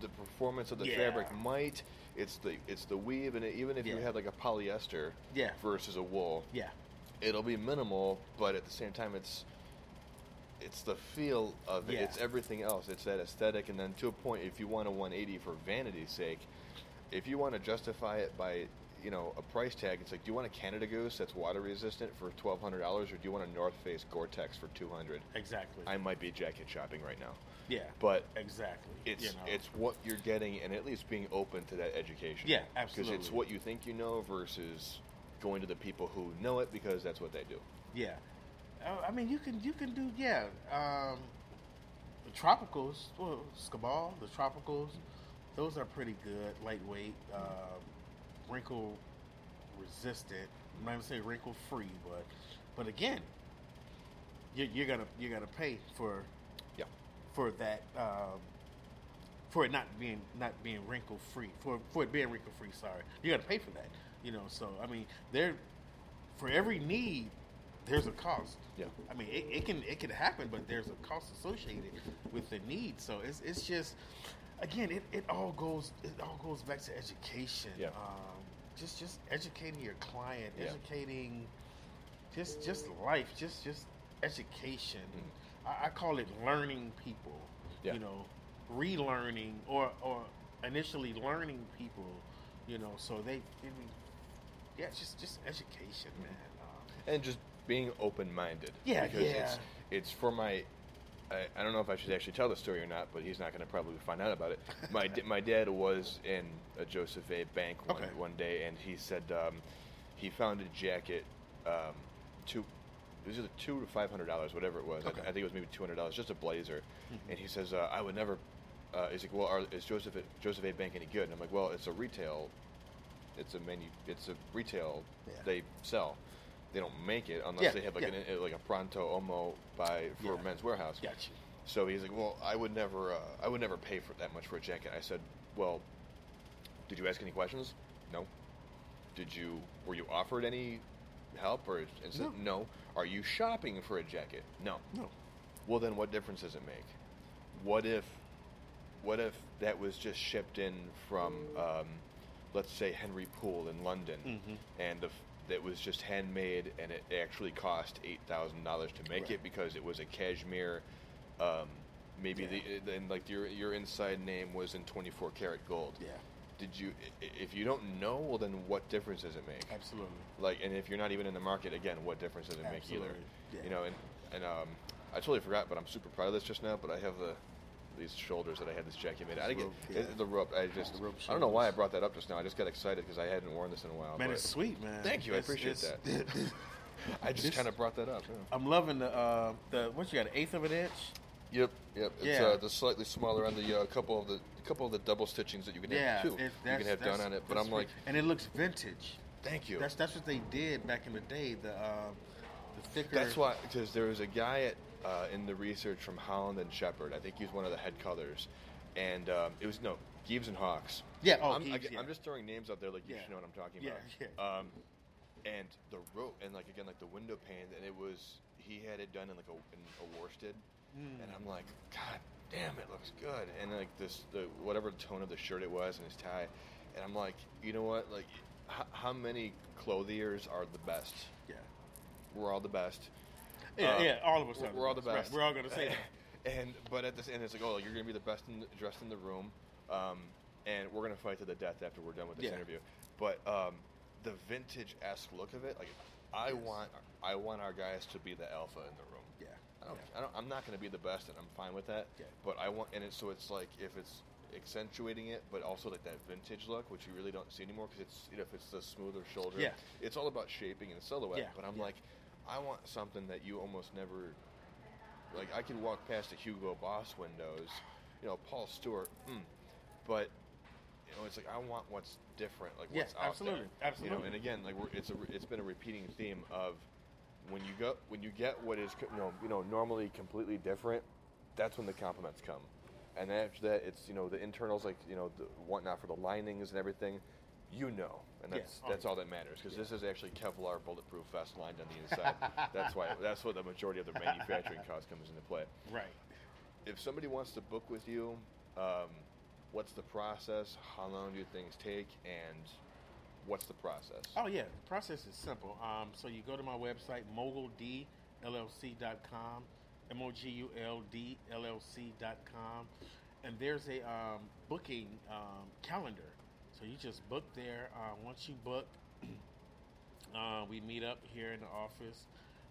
[SPEAKER 2] the performance of the fabric might. it's the it's the weave, and it, even if you had like a polyester
[SPEAKER 5] Yeah.
[SPEAKER 2] versus a wool,
[SPEAKER 5] Yeah.
[SPEAKER 2] it'll be minimal, but at the same time, it's it's the feel of it.
[SPEAKER 5] Yeah.
[SPEAKER 2] It's everything else. It's that aesthetic, and then to a point, if you want a 180 for vanity's sake, if you want to justify it by you know a price tag, it's like, do you want a Canada Goose that's water resistant for twelve hundred dollars, or do you want a North Face Gore-Tex for two hundred?
[SPEAKER 5] Exactly.
[SPEAKER 2] I might be jacket shopping right now.
[SPEAKER 5] yeah.
[SPEAKER 2] but
[SPEAKER 5] exactly.
[SPEAKER 2] It's
[SPEAKER 5] you know.
[SPEAKER 2] it's what you're getting, and at least being open to that education.
[SPEAKER 5] Yeah, absolutely.
[SPEAKER 2] Because it's what you think you know versus going to the people who know it because that's what they do.
[SPEAKER 5] Yeah, I mean you can you can do yeah. Um, the tropicals, well, Scabal, the tropicals, those are pretty good, lightweight, um, wrinkle resistant. I'm not gonna say wrinkle free, but but again, you're, you're gonna you're gonna pay for
[SPEAKER 2] Yeah.
[SPEAKER 5] for that um, for it not being not being wrinkle free for for it being wrinkle free. Sorry, you got to pay for that. You know, so I mean, there for every need, there's a cost.
[SPEAKER 2] Yeah.
[SPEAKER 5] I mean, it, it can it can happen, but there's a cost associated with the need. So it's it's just again, it, it all goes it all goes back to education.
[SPEAKER 2] Yeah.
[SPEAKER 5] Um, just just educating your client,
[SPEAKER 2] Yeah.
[SPEAKER 5] educating just just life, just just education. I, I call it learning people.
[SPEAKER 2] Mm-hmm. Yeah.
[SPEAKER 5] You know, relearning or or initially learning people. You know, so they, mean, yeah, just just education, man. Um,
[SPEAKER 2] and just being open-minded.
[SPEAKER 5] Yeah,
[SPEAKER 2] because
[SPEAKER 5] yeah.
[SPEAKER 2] It's, it's for my. I, I don't know if I should actually tell the story or not, but he's not going to probably find out about it. My my dad was in a Joseph A. Bank one,
[SPEAKER 5] Okay.
[SPEAKER 2] one day, and he said um, he found a jacket. Um, two, it was either two to five hundred dollars, whatever it was. I-
[SPEAKER 5] Okay.
[SPEAKER 2] I, think it was maybe two hundred dollars, just a blazer. And he says, uh, "I would never." Uh, he's like, "Well, are, is Joseph a, Joseph A. Bank any good?" And I'm like, "Well, it's a retail. It's a menu. It's a retail.
[SPEAKER 5] Yeah.
[SPEAKER 2] They sell. They don't make it unless
[SPEAKER 5] Yeah,
[SPEAKER 2] they have like
[SPEAKER 5] yeah.
[SPEAKER 2] an, like a Pronto Uomo by for
[SPEAKER 5] Yeah.
[SPEAKER 2] Men's Wearhouse.
[SPEAKER 5] Got you.
[SPEAKER 2] So he's like, "Well, I would never. Uh, I would never pay for that much for a jacket." I said, "Well, did you ask any questions? No. Did you? Were you offered any help or?" And said,
[SPEAKER 5] No.
[SPEAKER 2] "No. Are you shopping for a jacket? No.
[SPEAKER 5] No.
[SPEAKER 2] Well, then what difference does it make? What if, what if that was just shipped in from, um, let's say Henry Poole in London,
[SPEAKER 5] Mhm.
[SPEAKER 2] and the, that was just handmade, and it actually cost eight thousand dollars to make
[SPEAKER 5] Right.
[SPEAKER 2] it because it was a cashmere. Um, maybe
[SPEAKER 5] Yeah.
[SPEAKER 2] the then like your your inside name was in twenty four karat gold.
[SPEAKER 5] Yeah.
[SPEAKER 2] Did you? If you don't know, well, then what difference does it make?
[SPEAKER 5] Absolutely.
[SPEAKER 2] like and if you're not even in the market again what difference does it make either
[SPEAKER 5] Absolutely, yeah.
[SPEAKER 2] you know and and um i totally forgot but i'm super proud of this just now but i have the these shoulders that i had this jacket made i get
[SPEAKER 5] yeah.
[SPEAKER 2] the rope i just
[SPEAKER 5] rope
[SPEAKER 2] i don't know why i brought that up just now i just got excited because i hadn't worn this in a while
[SPEAKER 5] Man, it's sweet, man.
[SPEAKER 2] thank you i appreciate that i just kind of brought that up yeah.
[SPEAKER 5] I'm loving the uh, the what you got, an eighth of an inch.
[SPEAKER 2] yep yep it's
[SPEAKER 5] Yeah.
[SPEAKER 2] uh, the slightly smaller on the uh, couple of the couple of the double stitchings that you can
[SPEAKER 5] Yeah,
[SPEAKER 2] have too
[SPEAKER 5] it-
[SPEAKER 2] you can have done on it but i'm like
[SPEAKER 5] and it looks vintage.
[SPEAKER 2] thank you
[SPEAKER 5] That's that's what they did back in the day. The um, the thicker.
[SPEAKER 2] That's why, because there was a guy at uh, in the research from Holland and Shepard. I think he was one of the head colors, and um, it was no Gieves and Hawkes.
[SPEAKER 5] Yeah, oh,
[SPEAKER 2] I'm,
[SPEAKER 5] Gieves,
[SPEAKER 2] I,
[SPEAKER 5] yeah.
[SPEAKER 2] am just throwing names out there like you
[SPEAKER 5] Yeah.
[SPEAKER 2] should know what I'm talking
[SPEAKER 5] Yeah,
[SPEAKER 2] about.
[SPEAKER 5] yeah.
[SPEAKER 2] Um, and the rope, and like again, like the window pane, and it was he had it done in like a, in a worsted,
[SPEAKER 5] Hmm.
[SPEAKER 2] and I'm like, God damn, it looks good. And like this, the whatever tone of the shirt it was and his tie, and I'm like, you know what, like. How, how many clothiers are the best?
[SPEAKER 5] Yeah.
[SPEAKER 2] We're all the best.
[SPEAKER 5] Yeah,
[SPEAKER 2] Uh,
[SPEAKER 5] yeah, all of us
[SPEAKER 2] we're, we're all the
[SPEAKER 5] Right,
[SPEAKER 2] best.
[SPEAKER 5] we're all gonna say that.
[SPEAKER 2] and but at this end, it's like, oh, you're gonna be the best in the, dressed in the room, um, and we're gonna fight to the death after we're done with this
[SPEAKER 5] Yeah.
[SPEAKER 2] interview. But um, the vintage esque look of it, like, I
[SPEAKER 5] Yes.
[SPEAKER 2] want, I want our guys to be the alpha in the room.
[SPEAKER 5] Yeah.
[SPEAKER 2] I don't,
[SPEAKER 5] yeah.
[SPEAKER 2] I don't, I'm not gonna be the best, and I'm fine with that.
[SPEAKER 5] Yeah.
[SPEAKER 2] But I want, and it's so it's like if it's accentuating it, but also like that vintage look, which you really don't see anymore because it's you know if it's the smoother shoulder,
[SPEAKER 5] Yeah.
[SPEAKER 2] it's all about shaping and silhouette.
[SPEAKER 5] Yeah,
[SPEAKER 2] But I'm
[SPEAKER 5] yeah.
[SPEAKER 2] like, I want something that you almost never like. I could walk past the Hugo Boss windows, you know, Paul Stuart, mm, but you know, it's like I want what's different, like
[SPEAKER 5] Yeah,
[SPEAKER 2] what's out
[SPEAKER 5] absolutely,
[SPEAKER 2] there.
[SPEAKER 5] absolutely.
[SPEAKER 2] You know, and again, like we're, it's a it's been a repeating theme of when you go when you get what is you know you know normally completely different, that's when the compliments come, and after that it's you know the internals like you know the whatnot for the linings and everything, you know, and
[SPEAKER 5] Yeah.
[SPEAKER 2] that's
[SPEAKER 5] Oh,
[SPEAKER 2] that's all that matters because this is actually Kevlar bulletproof vest lined on the inside. that's why that's what the majority of the manufacturing cost comes into play
[SPEAKER 5] Right.
[SPEAKER 2] if somebody wants to book with you, um, what's the process? How long do things take? And what's the process?
[SPEAKER 5] Oh yeah, the process is simple. Um, so you go to my website moguldllc.com, m o g u l d l l c.com, and there's a um, booking um, calendar. So you just book there. Uh, once you book, uh, we meet up here in the office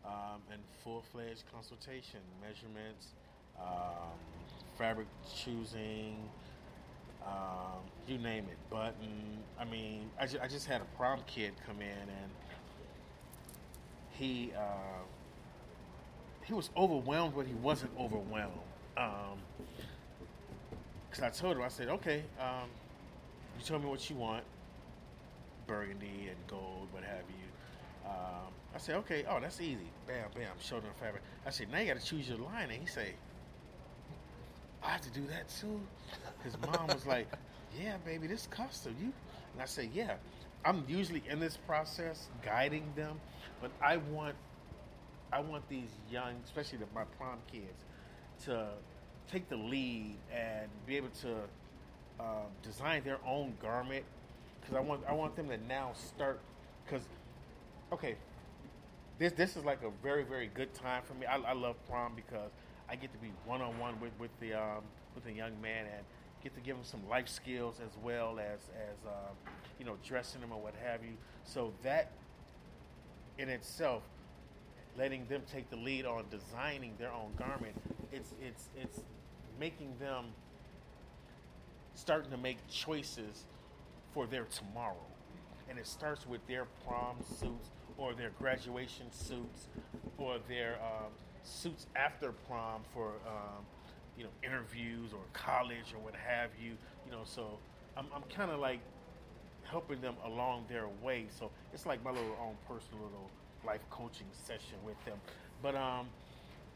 [SPEAKER 5] um, and full fledged consultation, measurements, um, fabric choosing, um, you name it. Button. I mean, I, ju- I just had a prom kid come in and he uh, he was overwhelmed, but he wasn't overwhelmed. Because I told him, I said, okay, um, you tell me what you want, burgundy and gold, what have you. Um, I said, okay, oh, that's easy. Bam, bam, him the fabric. I said, now you got to choose your line. And he said, I have to do that too. His mom was like, "Yeah, baby, this custom you." And I said, "Yeah." I'm usually in this process guiding them, but I want I want these young, especially the, my prom kids, to take the lead and be able to um, design their own garment because I want I want them to now start because okay this this is like a very very good time for me. I, I love prom because I get to be one on one with with the um, with the young man and get to give him some life skills as well as as um, you know dressing him or what have you. So that in itself, letting them take the lead on designing their own garment, it's it's it's making them starting to make choices for their tomorrow. And it starts with their prom suits or their graduation suits or their um, suits after prom for um, you know interviews or college or what have you. You know, so I'm, I'm kind of like helping them along their way. So it's like my little own personal little life coaching session with them. But um,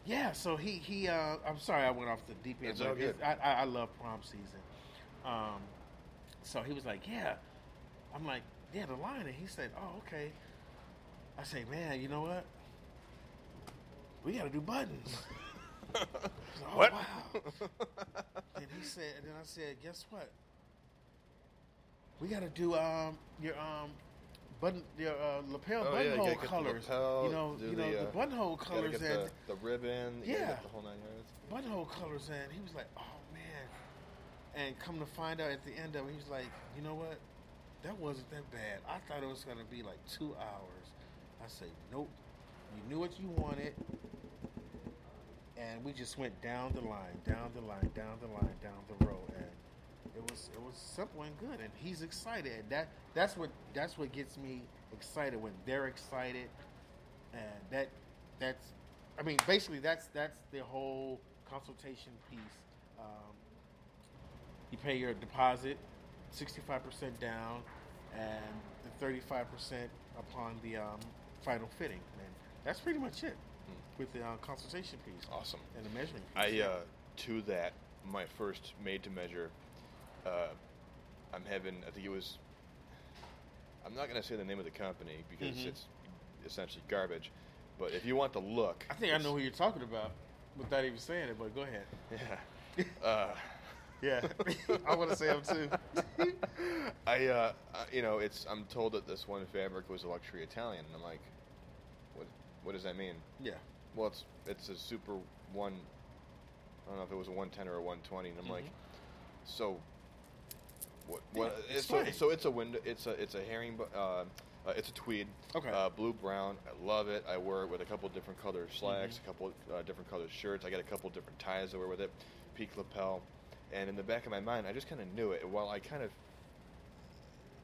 [SPEAKER 5] yeah. So he he. Uh, I'm sorry I went off the deep end.
[SPEAKER 2] It's all good.
[SPEAKER 5] I, I I love prom season. Um, so he was like, yeah. I'm like, yeah, the line. And he said, oh, okay. I say, man, you know what? We got to do buttons. Like, oh,
[SPEAKER 2] What?
[SPEAKER 5] Wow. and he said, and then I said, guess what? We got to do um your um button your uh, lapel
[SPEAKER 2] Oh, yeah,
[SPEAKER 5] buttonhole
[SPEAKER 2] the
[SPEAKER 5] colors.
[SPEAKER 2] lapel,
[SPEAKER 5] you know, you
[SPEAKER 2] the,
[SPEAKER 5] know the,
[SPEAKER 2] uh,
[SPEAKER 5] buttonhole colors and
[SPEAKER 2] the, the ribbon.
[SPEAKER 5] Yeah.
[SPEAKER 2] the whole nine yards.
[SPEAKER 5] buttonhole colors and he was like, "Oh man!" And come to find out at the end of it, he's like, "You know what? That wasn't that bad. I thought it was gonna be like two hours." I say, "Nope. You knew what you wanted." And we just went down the line, down the line, down the line, down the road, and it was it was simple and good. And he's excited. And that that's what that's what gets me excited when they're excited, and that that's I mean basically that's that's the whole consultation piece. Um, you pay your deposit, sixty five percent down, and the thirty five percent upon the um, final fitting, and that's pretty much it with the uh, consultation piece
[SPEAKER 2] Awesome.
[SPEAKER 5] and the measuring piece.
[SPEAKER 2] I uh, to that my first made to measure. Uh, I'm having. I think it was. I'm not gonna say the name of the company because
[SPEAKER 5] Mhm.
[SPEAKER 2] it's essentially garbage. But if you want the look,
[SPEAKER 5] I think I know who you're talking about without even saying it, but go ahead.
[SPEAKER 2] Yeah. Uh,
[SPEAKER 5] Yeah, I want to say them too.
[SPEAKER 2] I, uh, you know, it's. I'm told that this one fabric was a luxury Italian, and I'm like, what? What does that mean?
[SPEAKER 5] yeah,
[SPEAKER 2] Well, it's it's a super one. I don't know if it was a 110 or a 120, and I'm like, so. What? What?
[SPEAKER 5] Mm-hmm. Yeah,
[SPEAKER 2] it's so, so it's a window. It's a it's a herring. bu- Uh, uh, it's a tweed.
[SPEAKER 5] Okay.
[SPEAKER 2] Uh, blue brown. I love it. I wear it with a couple different color slacks,
[SPEAKER 5] Mm-hmm.
[SPEAKER 2] a couple uh, different color shirts. I got a couple different ties I wear with it. Peak lapel, and in the back of my mind, I just kind of knew it. While I kind of,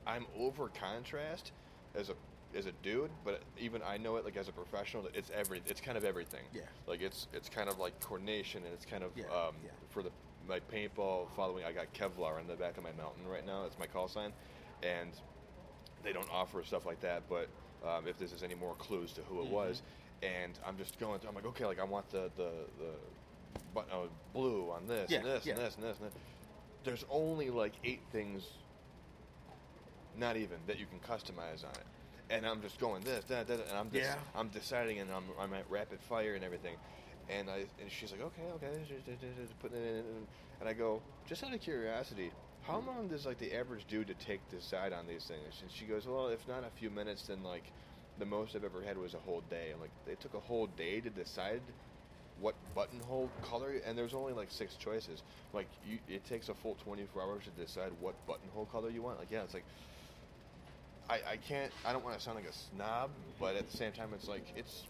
[SPEAKER 2] I'm over contrast as a as a dude, but even I know it like as a professional that it's every it's kind of everything.
[SPEAKER 5] Yeah.
[SPEAKER 2] Like it's it's kind of like coordination and it's kind of
[SPEAKER 5] Yeah,
[SPEAKER 2] um,
[SPEAKER 5] yeah.
[SPEAKER 2] for the my paintball following. I got Kevlar on the back of my mountain right now. That's my call sign, and they don't offer stuff like that. But um, if this is any more clues to who it
[SPEAKER 5] Mm-hmm.
[SPEAKER 2] was, and I'm just going. Through, I'm like, okay, like I want the the the but, uh, blue on this
[SPEAKER 5] Yeah,
[SPEAKER 2] and this
[SPEAKER 5] yeah.
[SPEAKER 2] and this and this and this. There's only like eight things, not even that you can customize on it. And I'm just going this, that, that, and I'm just,
[SPEAKER 5] Yeah.
[SPEAKER 2] I'm deciding, and I'm, I'm at rapid fire and everything. And I and she's like, okay, okay, putting it in, and I go, just out of curiosity, how long does like the average dude to take to decide on these things? And she goes, well, if not a few minutes, then like the most I've ever had was a whole day. I'm like, they took a whole day to decide what buttonhole color, and there's only like six choices. Like, you, it takes a full 24 hours to decide what buttonhole color you want. Like, yeah, it's like, I, I can't, I don't want to sound like a snob, but at the same time, it's like, it's,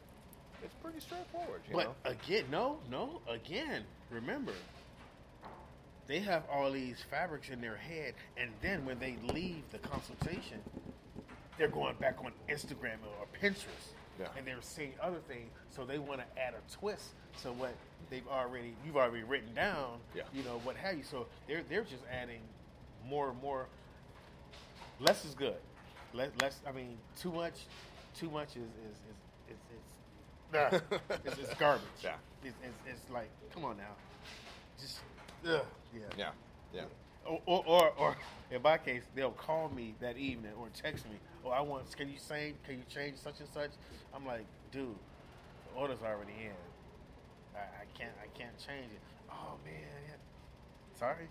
[SPEAKER 2] it's pretty straightforward, you
[SPEAKER 5] But
[SPEAKER 2] know?
[SPEAKER 5] again, no, no, again, remember, they have all these fabrics in their head, and then when they leave the consultation, they're going back on Instagram or Pinterest,
[SPEAKER 2] Yeah.
[SPEAKER 5] and they're seeing other things. So they want to add a twist. to what they've already, you've already written down,
[SPEAKER 2] Yeah.
[SPEAKER 5] you know, what have you. So they're they're just adding more and more. Less is good. Less, less. I mean, too much, too much is is is is, is, nah, it's, it's garbage.
[SPEAKER 2] Yeah.
[SPEAKER 5] It's, it's, it's like, come on now, just ugh, yeah.
[SPEAKER 2] Yeah, yeah.
[SPEAKER 5] Or, or, or, or in my case, they'll call me that evening or text me. Oh, I want. Can you say? Can you change such and such? I'm like, dude, the order's already in. I, I can't. I can't change it. Oh man, yeah. sorry.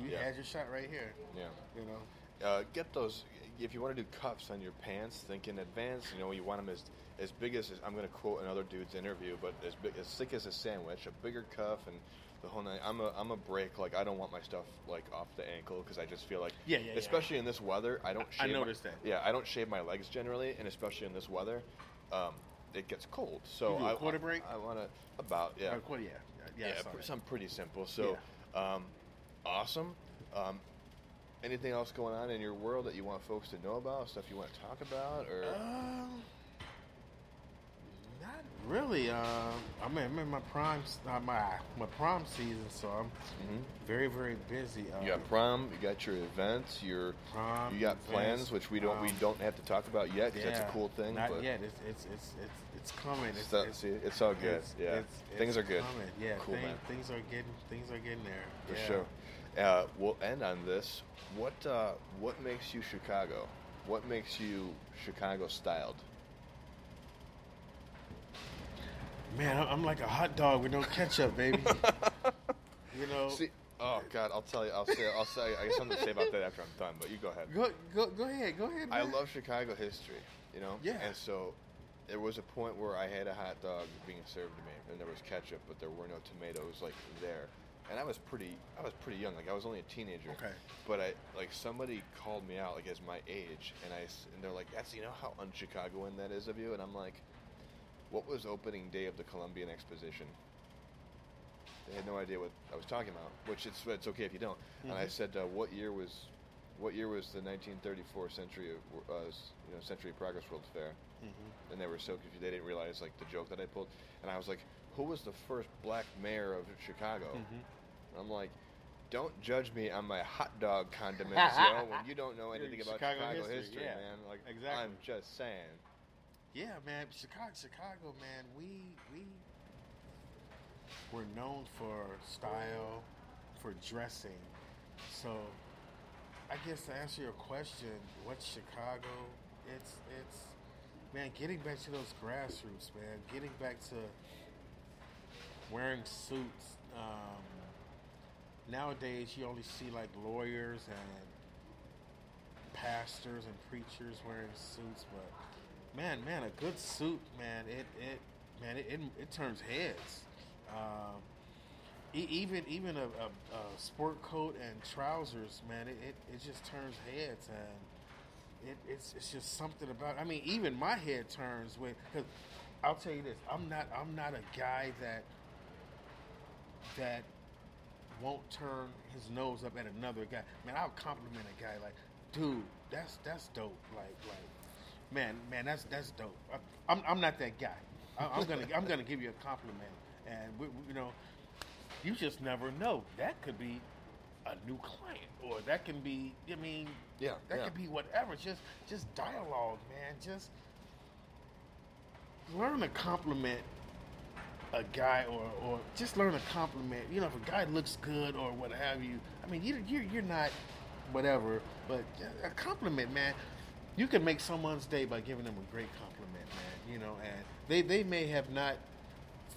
[SPEAKER 5] You
[SPEAKER 2] Yeah.
[SPEAKER 5] had your shot right here.
[SPEAKER 2] Yeah.
[SPEAKER 5] You know.
[SPEAKER 2] Uh, get those. If you want to do cuffs on your pants, think in advance. You know, you want them as as big as I'm going to quote another dude's interview, but as big as thick as a sandwich, a bigger cuff, and the whole night. I'm a I'm a break. Like I don't want my stuff like off the ankle because I just feel like
[SPEAKER 5] Yeah, yeah, yeah.
[SPEAKER 2] especially in this weather, I don't.
[SPEAKER 5] I
[SPEAKER 2] Shave
[SPEAKER 5] noticed
[SPEAKER 2] my,
[SPEAKER 5] that.
[SPEAKER 2] Yeah, I don't shave my legs generally, and especially in this weather, um, it gets cold. So
[SPEAKER 5] You do a
[SPEAKER 2] I
[SPEAKER 5] quarter break?
[SPEAKER 2] I, want to about yeah.
[SPEAKER 5] Or, yeah. Yeah.
[SPEAKER 2] Yeah,
[SPEAKER 5] I
[SPEAKER 2] pr-
[SPEAKER 5] that.
[SPEAKER 2] something pretty simple. So, um, awesome. Um, anything else going on in your world that you want folks to know about? Stuff you want to talk about, or
[SPEAKER 5] not really. Uh, I'm in, I'm in my prime, uh, my my prom season, so I'm
[SPEAKER 2] Mhm.
[SPEAKER 5] very very busy. Um,
[SPEAKER 2] you got prom, you got your events, your
[SPEAKER 5] Prom,
[SPEAKER 2] you got
[SPEAKER 5] events,
[SPEAKER 2] plans, which we don't we
[SPEAKER 5] um,
[SPEAKER 2] don't have to talk about yet because that's a cool thing.
[SPEAKER 5] Not
[SPEAKER 2] but
[SPEAKER 5] yet. It's it's it's it's, it's coming. It's,
[SPEAKER 2] It's,
[SPEAKER 5] it's,
[SPEAKER 2] see, it's all good.
[SPEAKER 5] it's-
[SPEAKER 2] yeah,
[SPEAKER 5] it's-
[SPEAKER 2] things are good.
[SPEAKER 5] Coming. Yeah,
[SPEAKER 2] Cool,
[SPEAKER 5] thing-
[SPEAKER 2] man.
[SPEAKER 5] Things are getting things are getting there.
[SPEAKER 2] For
[SPEAKER 5] yeah.
[SPEAKER 2] sure. Uh, we'll end on this. What uh, what makes you Chicago? What makes you Chicago styled?
[SPEAKER 5] Man, I'm- I'm like a hot dog with no ketchup, baby. you know.
[SPEAKER 2] See, oh God, I'll tell you. I'll say. I'll say. I guess something to say about that after I'm done. But you go ahead.
[SPEAKER 5] Go go go ahead. Go ahead.
[SPEAKER 2] I
[SPEAKER 5] man.
[SPEAKER 2] love Chicago history, you know?
[SPEAKER 5] Yeah.
[SPEAKER 2] And so there was a point where I had a hot dog being served to me, and there was ketchup, but there were no tomatoes, like, there. And I was pretty, I was pretty young, like, I was only a teenager.
[SPEAKER 5] Okay.
[SPEAKER 2] But I, like, somebody called me out, like, as my age, and I and they're like, that's, you know how un-Chicagoan that is of you? And I'm like, what was opening day of the Columbian Exposition? They had no idea what I was talking about, which it's, it's okay if you don't. And I said, uh, what year was what year was the 1934 Century of uh, you know Century Progress World Fair?
[SPEAKER 5] Mhm.
[SPEAKER 2] And they were so confused they didn't realize like the joke that I pulled. And I was like, who was the first black mayor of Chicago?
[SPEAKER 5] Mhm.
[SPEAKER 2] I'm like, don't judge me on my hot dog condiments, yo, when you don't know anything about
[SPEAKER 5] Chicago
[SPEAKER 2] Chicago,
[SPEAKER 5] history,
[SPEAKER 2] history,
[SPEAKER 5] yeah.
[SPEAKER 2] man. Like,
[SPEAKER 5] Exactly.
[SPEAKER 2] I'm just saying.
[SPEAKER 5] Yeah, man, Chicago, Chicago, man. We we were known for style, for dressing. So, I guess to answer your question, what's Chicago? It's it's man, getting back to those grassroots, man. Getting back to wearing suits. Um, nowadays, you only see like lawyers and pastors and preachers wearing suits, but man, man, a good suit, man, it it man, it it, it turns heads. Um, even even a, a, a sport coat and trousers, man, it, it, it just turns heads, and it, it's it's just something about. I mean, even my head turns when. Cause I'll tell you this, I'm not I'm not a guy that that won't turn his nose up at another guy. Man, I'll compliment a guy like, dude, that's that's dope. Like like, man, man, that's that's dope. I, I'm I'm not that guy. I, I'm gonna I'm gonna give you a compliment, and we, we- you know, you just never know. That could be a new client, or that can be. I mean,
[SPEAKER 2] Yeah,
[SPEAKER 5] that
[SPEAKER 2] yeah.
[SPEAKER 5] could be whatever. Just just dialogue, man. Just learn to compliment a guy or, or just learn to compliment. You know, if a guy looks good or what have you. I mean, you, you're you're not whatever, but a compliment, man. You can make someone's day by giving them a great compliment, man. You know, and they they may have not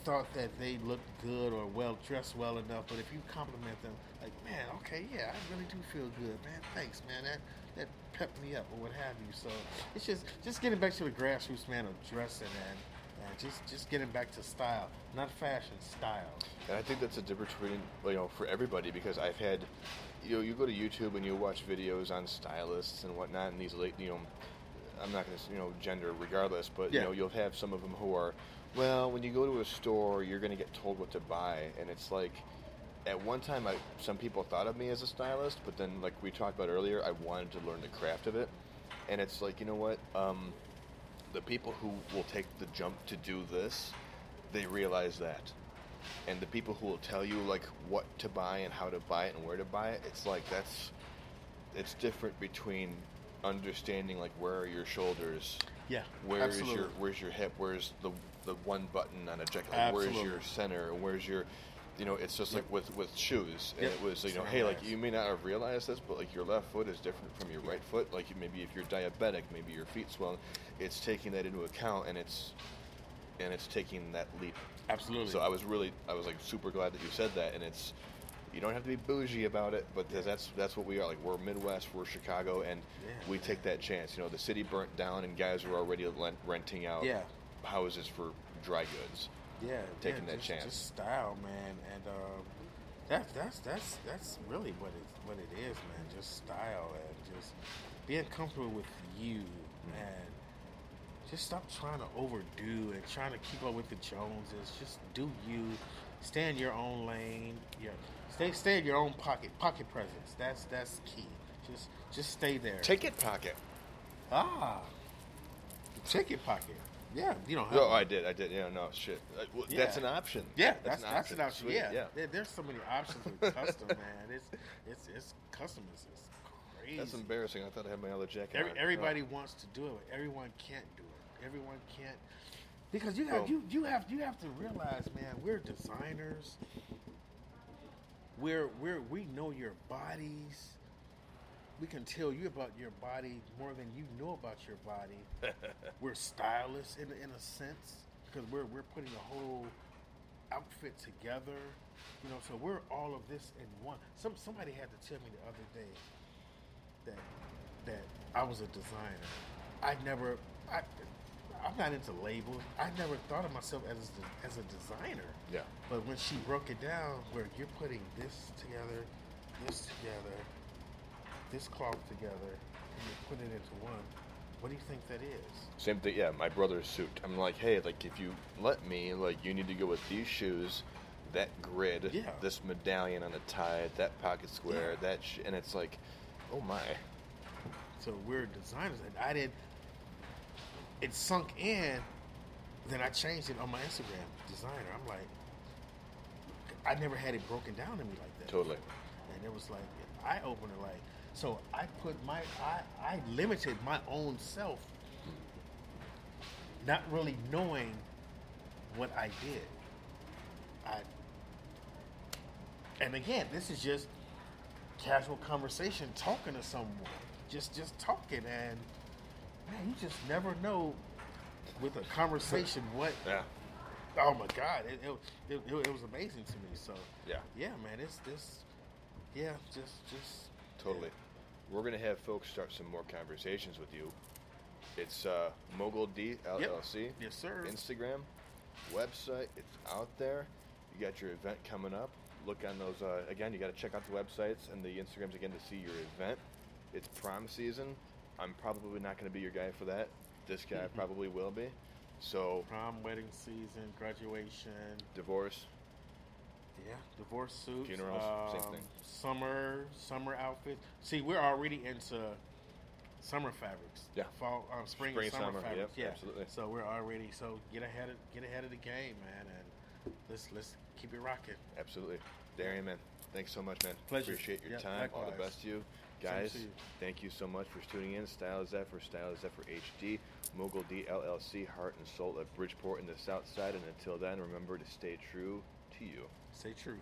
[SPEAKER 5] thought that they looked good or well dressed well enough. But if you compliment them, like, man, okay, yeah, I really do feel good, man. Thanks, man. That that pepped me up or what have you. So it's just just getting back to the grassroots, man, of dressing and. Just, just getting back to style, not fashion, style.
[SPEAKER 2] And I think that's a difference between, you know, for everybody because I've had, you know, you go to YouTube and you watch videos on stylists and whatnot, and these late, you know, I'm not going to, you know, gender regardless, but
[SPEAKER 5] Yeah.
[SPEAKER 2] you know, you'll have some of them who are, well, when you go to a store, you're going to get told what to buy, and it's like, at one time, I some people thought of me as a stylist, but then, like we talked about earlier, I wanted to learn the craft of it, and it's like, you know what, um, the people who will take the jump to do this, they realize that. And the people who will tell you like what to buy and how to buy it and where to buy it, it's like that's it's different between understanding like where are your shoulders,
[SPEAKER 5] Yeah,
[SPEAKER 2] where's
[SPEAKER 5] absolutely.
[SPEAKER 2] your where's your hip, where's the the one button on a jacket, like, where's your center, and where's your you know, it's just like with with shoes, and
[SPEAKER 5] Yep.
[SPEAKER 2] it was you know, hey, like you may not have realized this, but like your left foot is different from your right foot. Like you- maybe if you're diabetic, maybe your feet swell. It's taking that into account, and it's and it's taking that leap.
[SPEAKER 5] Absolutely.
[SPEAKER 2] So I was really, I was like super glad that you said that, and it's, you don't have to be bougie about it, but that's that's what we are. Like we're Midwest, we're Chicago, and
[SPEAKER 5] Yeah,
[SPEAKER 2] we
[SPEAKER 5] man.
[SPEAKER 2] take that chance. You know, the city burnt down, and guys were already lent, renting out
[SPEAKER 5] Yeah.
[SPEAKER 2] houses for dry goods.
[SPEAKER 5] yeah,
[SPEAKER 2] taking
[SPEAKER 5] yeah,
[SPEAKER 2] that
[SPEAKER 5] just,
[SPEAKER 2] chance.
[SPEAKER 5] Just style, man, and um, that's that's that's that's really what it what it is, man. Just style and just being comfortable with you,
[SPEAKER 2] Mm-hmm.
[SPEAKER 5] and just stop trying to overdo and trying to keep up with the Joneses. Just do you. Stay in your own lane. Yeah, stay stay in your own pocket. Pocket presence. That's that's key. Just just stay there.
[SPEAKER 2] Ticket pocket.
[SPEAKER 5] ah, ticket pocket. Yeah, you don't have.
[SPEAKER 2] Oh,
[SPEAKER 5] one.
[SPEAKER 2] I did, I did. Yeah, no shit. Uh, well, That's an option.
[SPEAKER 5] Yeah, that's that's an option.
[SPEAKER 2] Sweet,
[SPEAKER 5] Yeah,
[SPEAKER 2] yeah.
[SPEAKER 5] There, there's so many options with custom, man. It's it's it's custom is is crazy.
[SPEAKER 2] That's embarrassing. I thought I had my other jacket.
[SPEAKER 5] Every, everybody
[SPEAKER 2] Oh.
[SPEAKER 5] wants to do it. but Everyone can't do it. Everyone can't because you have
[SPEAKER 2] Well-
[SPEAKER 5] you you have you have to realize, man. We're designers. We're we're we know your bodies. We can tell you about your body more than you know about your body. we're stylists in in a sense because we're we're putting a whole outfit together. You know, so we're all of this in one. Some somebody had to tell me the other day that that I was a designer. I never I I'm not into labels. I never thought of myself as a, as a designer.
[SPEAKER 2] Yeah.
[SPEAKER 5] But when she broke it down, where you're putting this together, this together, this cloth together, and you're putting it into one, what do you think that is?
[SPEAKER 2] Same thing, yeah. My brother's suit. I'm like, hey, like if you let me, like you need to go with these shoes, that grid,
[SPEAKER 5] Yeah.
[SPEAKER 2] this medallion on the tie, that pocket square,
[SPEAKER 5] Yeah.
[SPEAKER 2] that, sh-, and it's like, oh my,
[SPEAKER 5] So we're designers, and I didn't. It sunk in. Then I changed it on my Instagram, designer. I'm like, I never had it broken down to me like that.
[SPEAKER 2] totally.
[SPEAKER 5] and it was like an eye opener. Like, so I put my I I limited my own self, not really knowing what I did. I and again, this is just casual conversation, talking to someone, just just talking, and man, you just never know with a conversation what
[SPEAKER 2] Yeah.
[SPEAKER 5] Oh my God! It, it, it, it was amazing to me. So
[SPEAKER 2] Yeah.
[SPEAKER 5] yeah, man. It's this, yeah, just just
[SPEAKER 2] Totally. We're gonna have folks start some more conversations with you. It's uh, Mogul D LLC.
[SPEAKER 5] Yes, sir.
[SPEAKER 2] Instagram, website. It's out there. You got your event coming up. Look on those. Uh, again, you got to check out the websites and the Instagrams again to see your event. It's prom season. I'm probably not going to be your guy for that. This guy probably will be. So
[SPEAKER 5] prom, wedding season, graduation,
[SPEAKER 2] divorce.
[SPEAKER 5] yeah, divorce suits,
[SPEAKER 2] Funerals, same
[SPEAKER 5] um,
[SPEAKER 2] thing.
[SPEAKER 5] Summer, summer outfits. See, we're already into summer fabrics.
[SPEAKER 2] Yeah.
[SPEAKER 5] fall, um, spring,
[SPEAKER 2] Spring,
[SPEAKER 5] summer,
[SPEAKER 2] summer,
[SPEAKER 5] fabrics.
[SPEAKER 2] yep,
[SPEAKER 5] yeah,
[SPEAKER 2] absolutely.
[SPEAKER 5] So we're already so get ahead of get ahead of the game, man, and let's let's keep it rocking.
[SPEAKER 2] Absolutely. Darian, man, thanks so much, man.
[SPEAKER 5] Pleasure.
[SPEAKER 2] Appreciate your
[SPEAKER 5] Yeah,
[SPEAKER 2] time. All the best to you. Guys, thank you so much for tuning in. Style Zephyr, Style Zephyr HD, Mogul D LLC, Heart and Soul of Bridgeport in the South Side. And until then, remember to stay true to you.
[SPEAKER 5] Stay truth.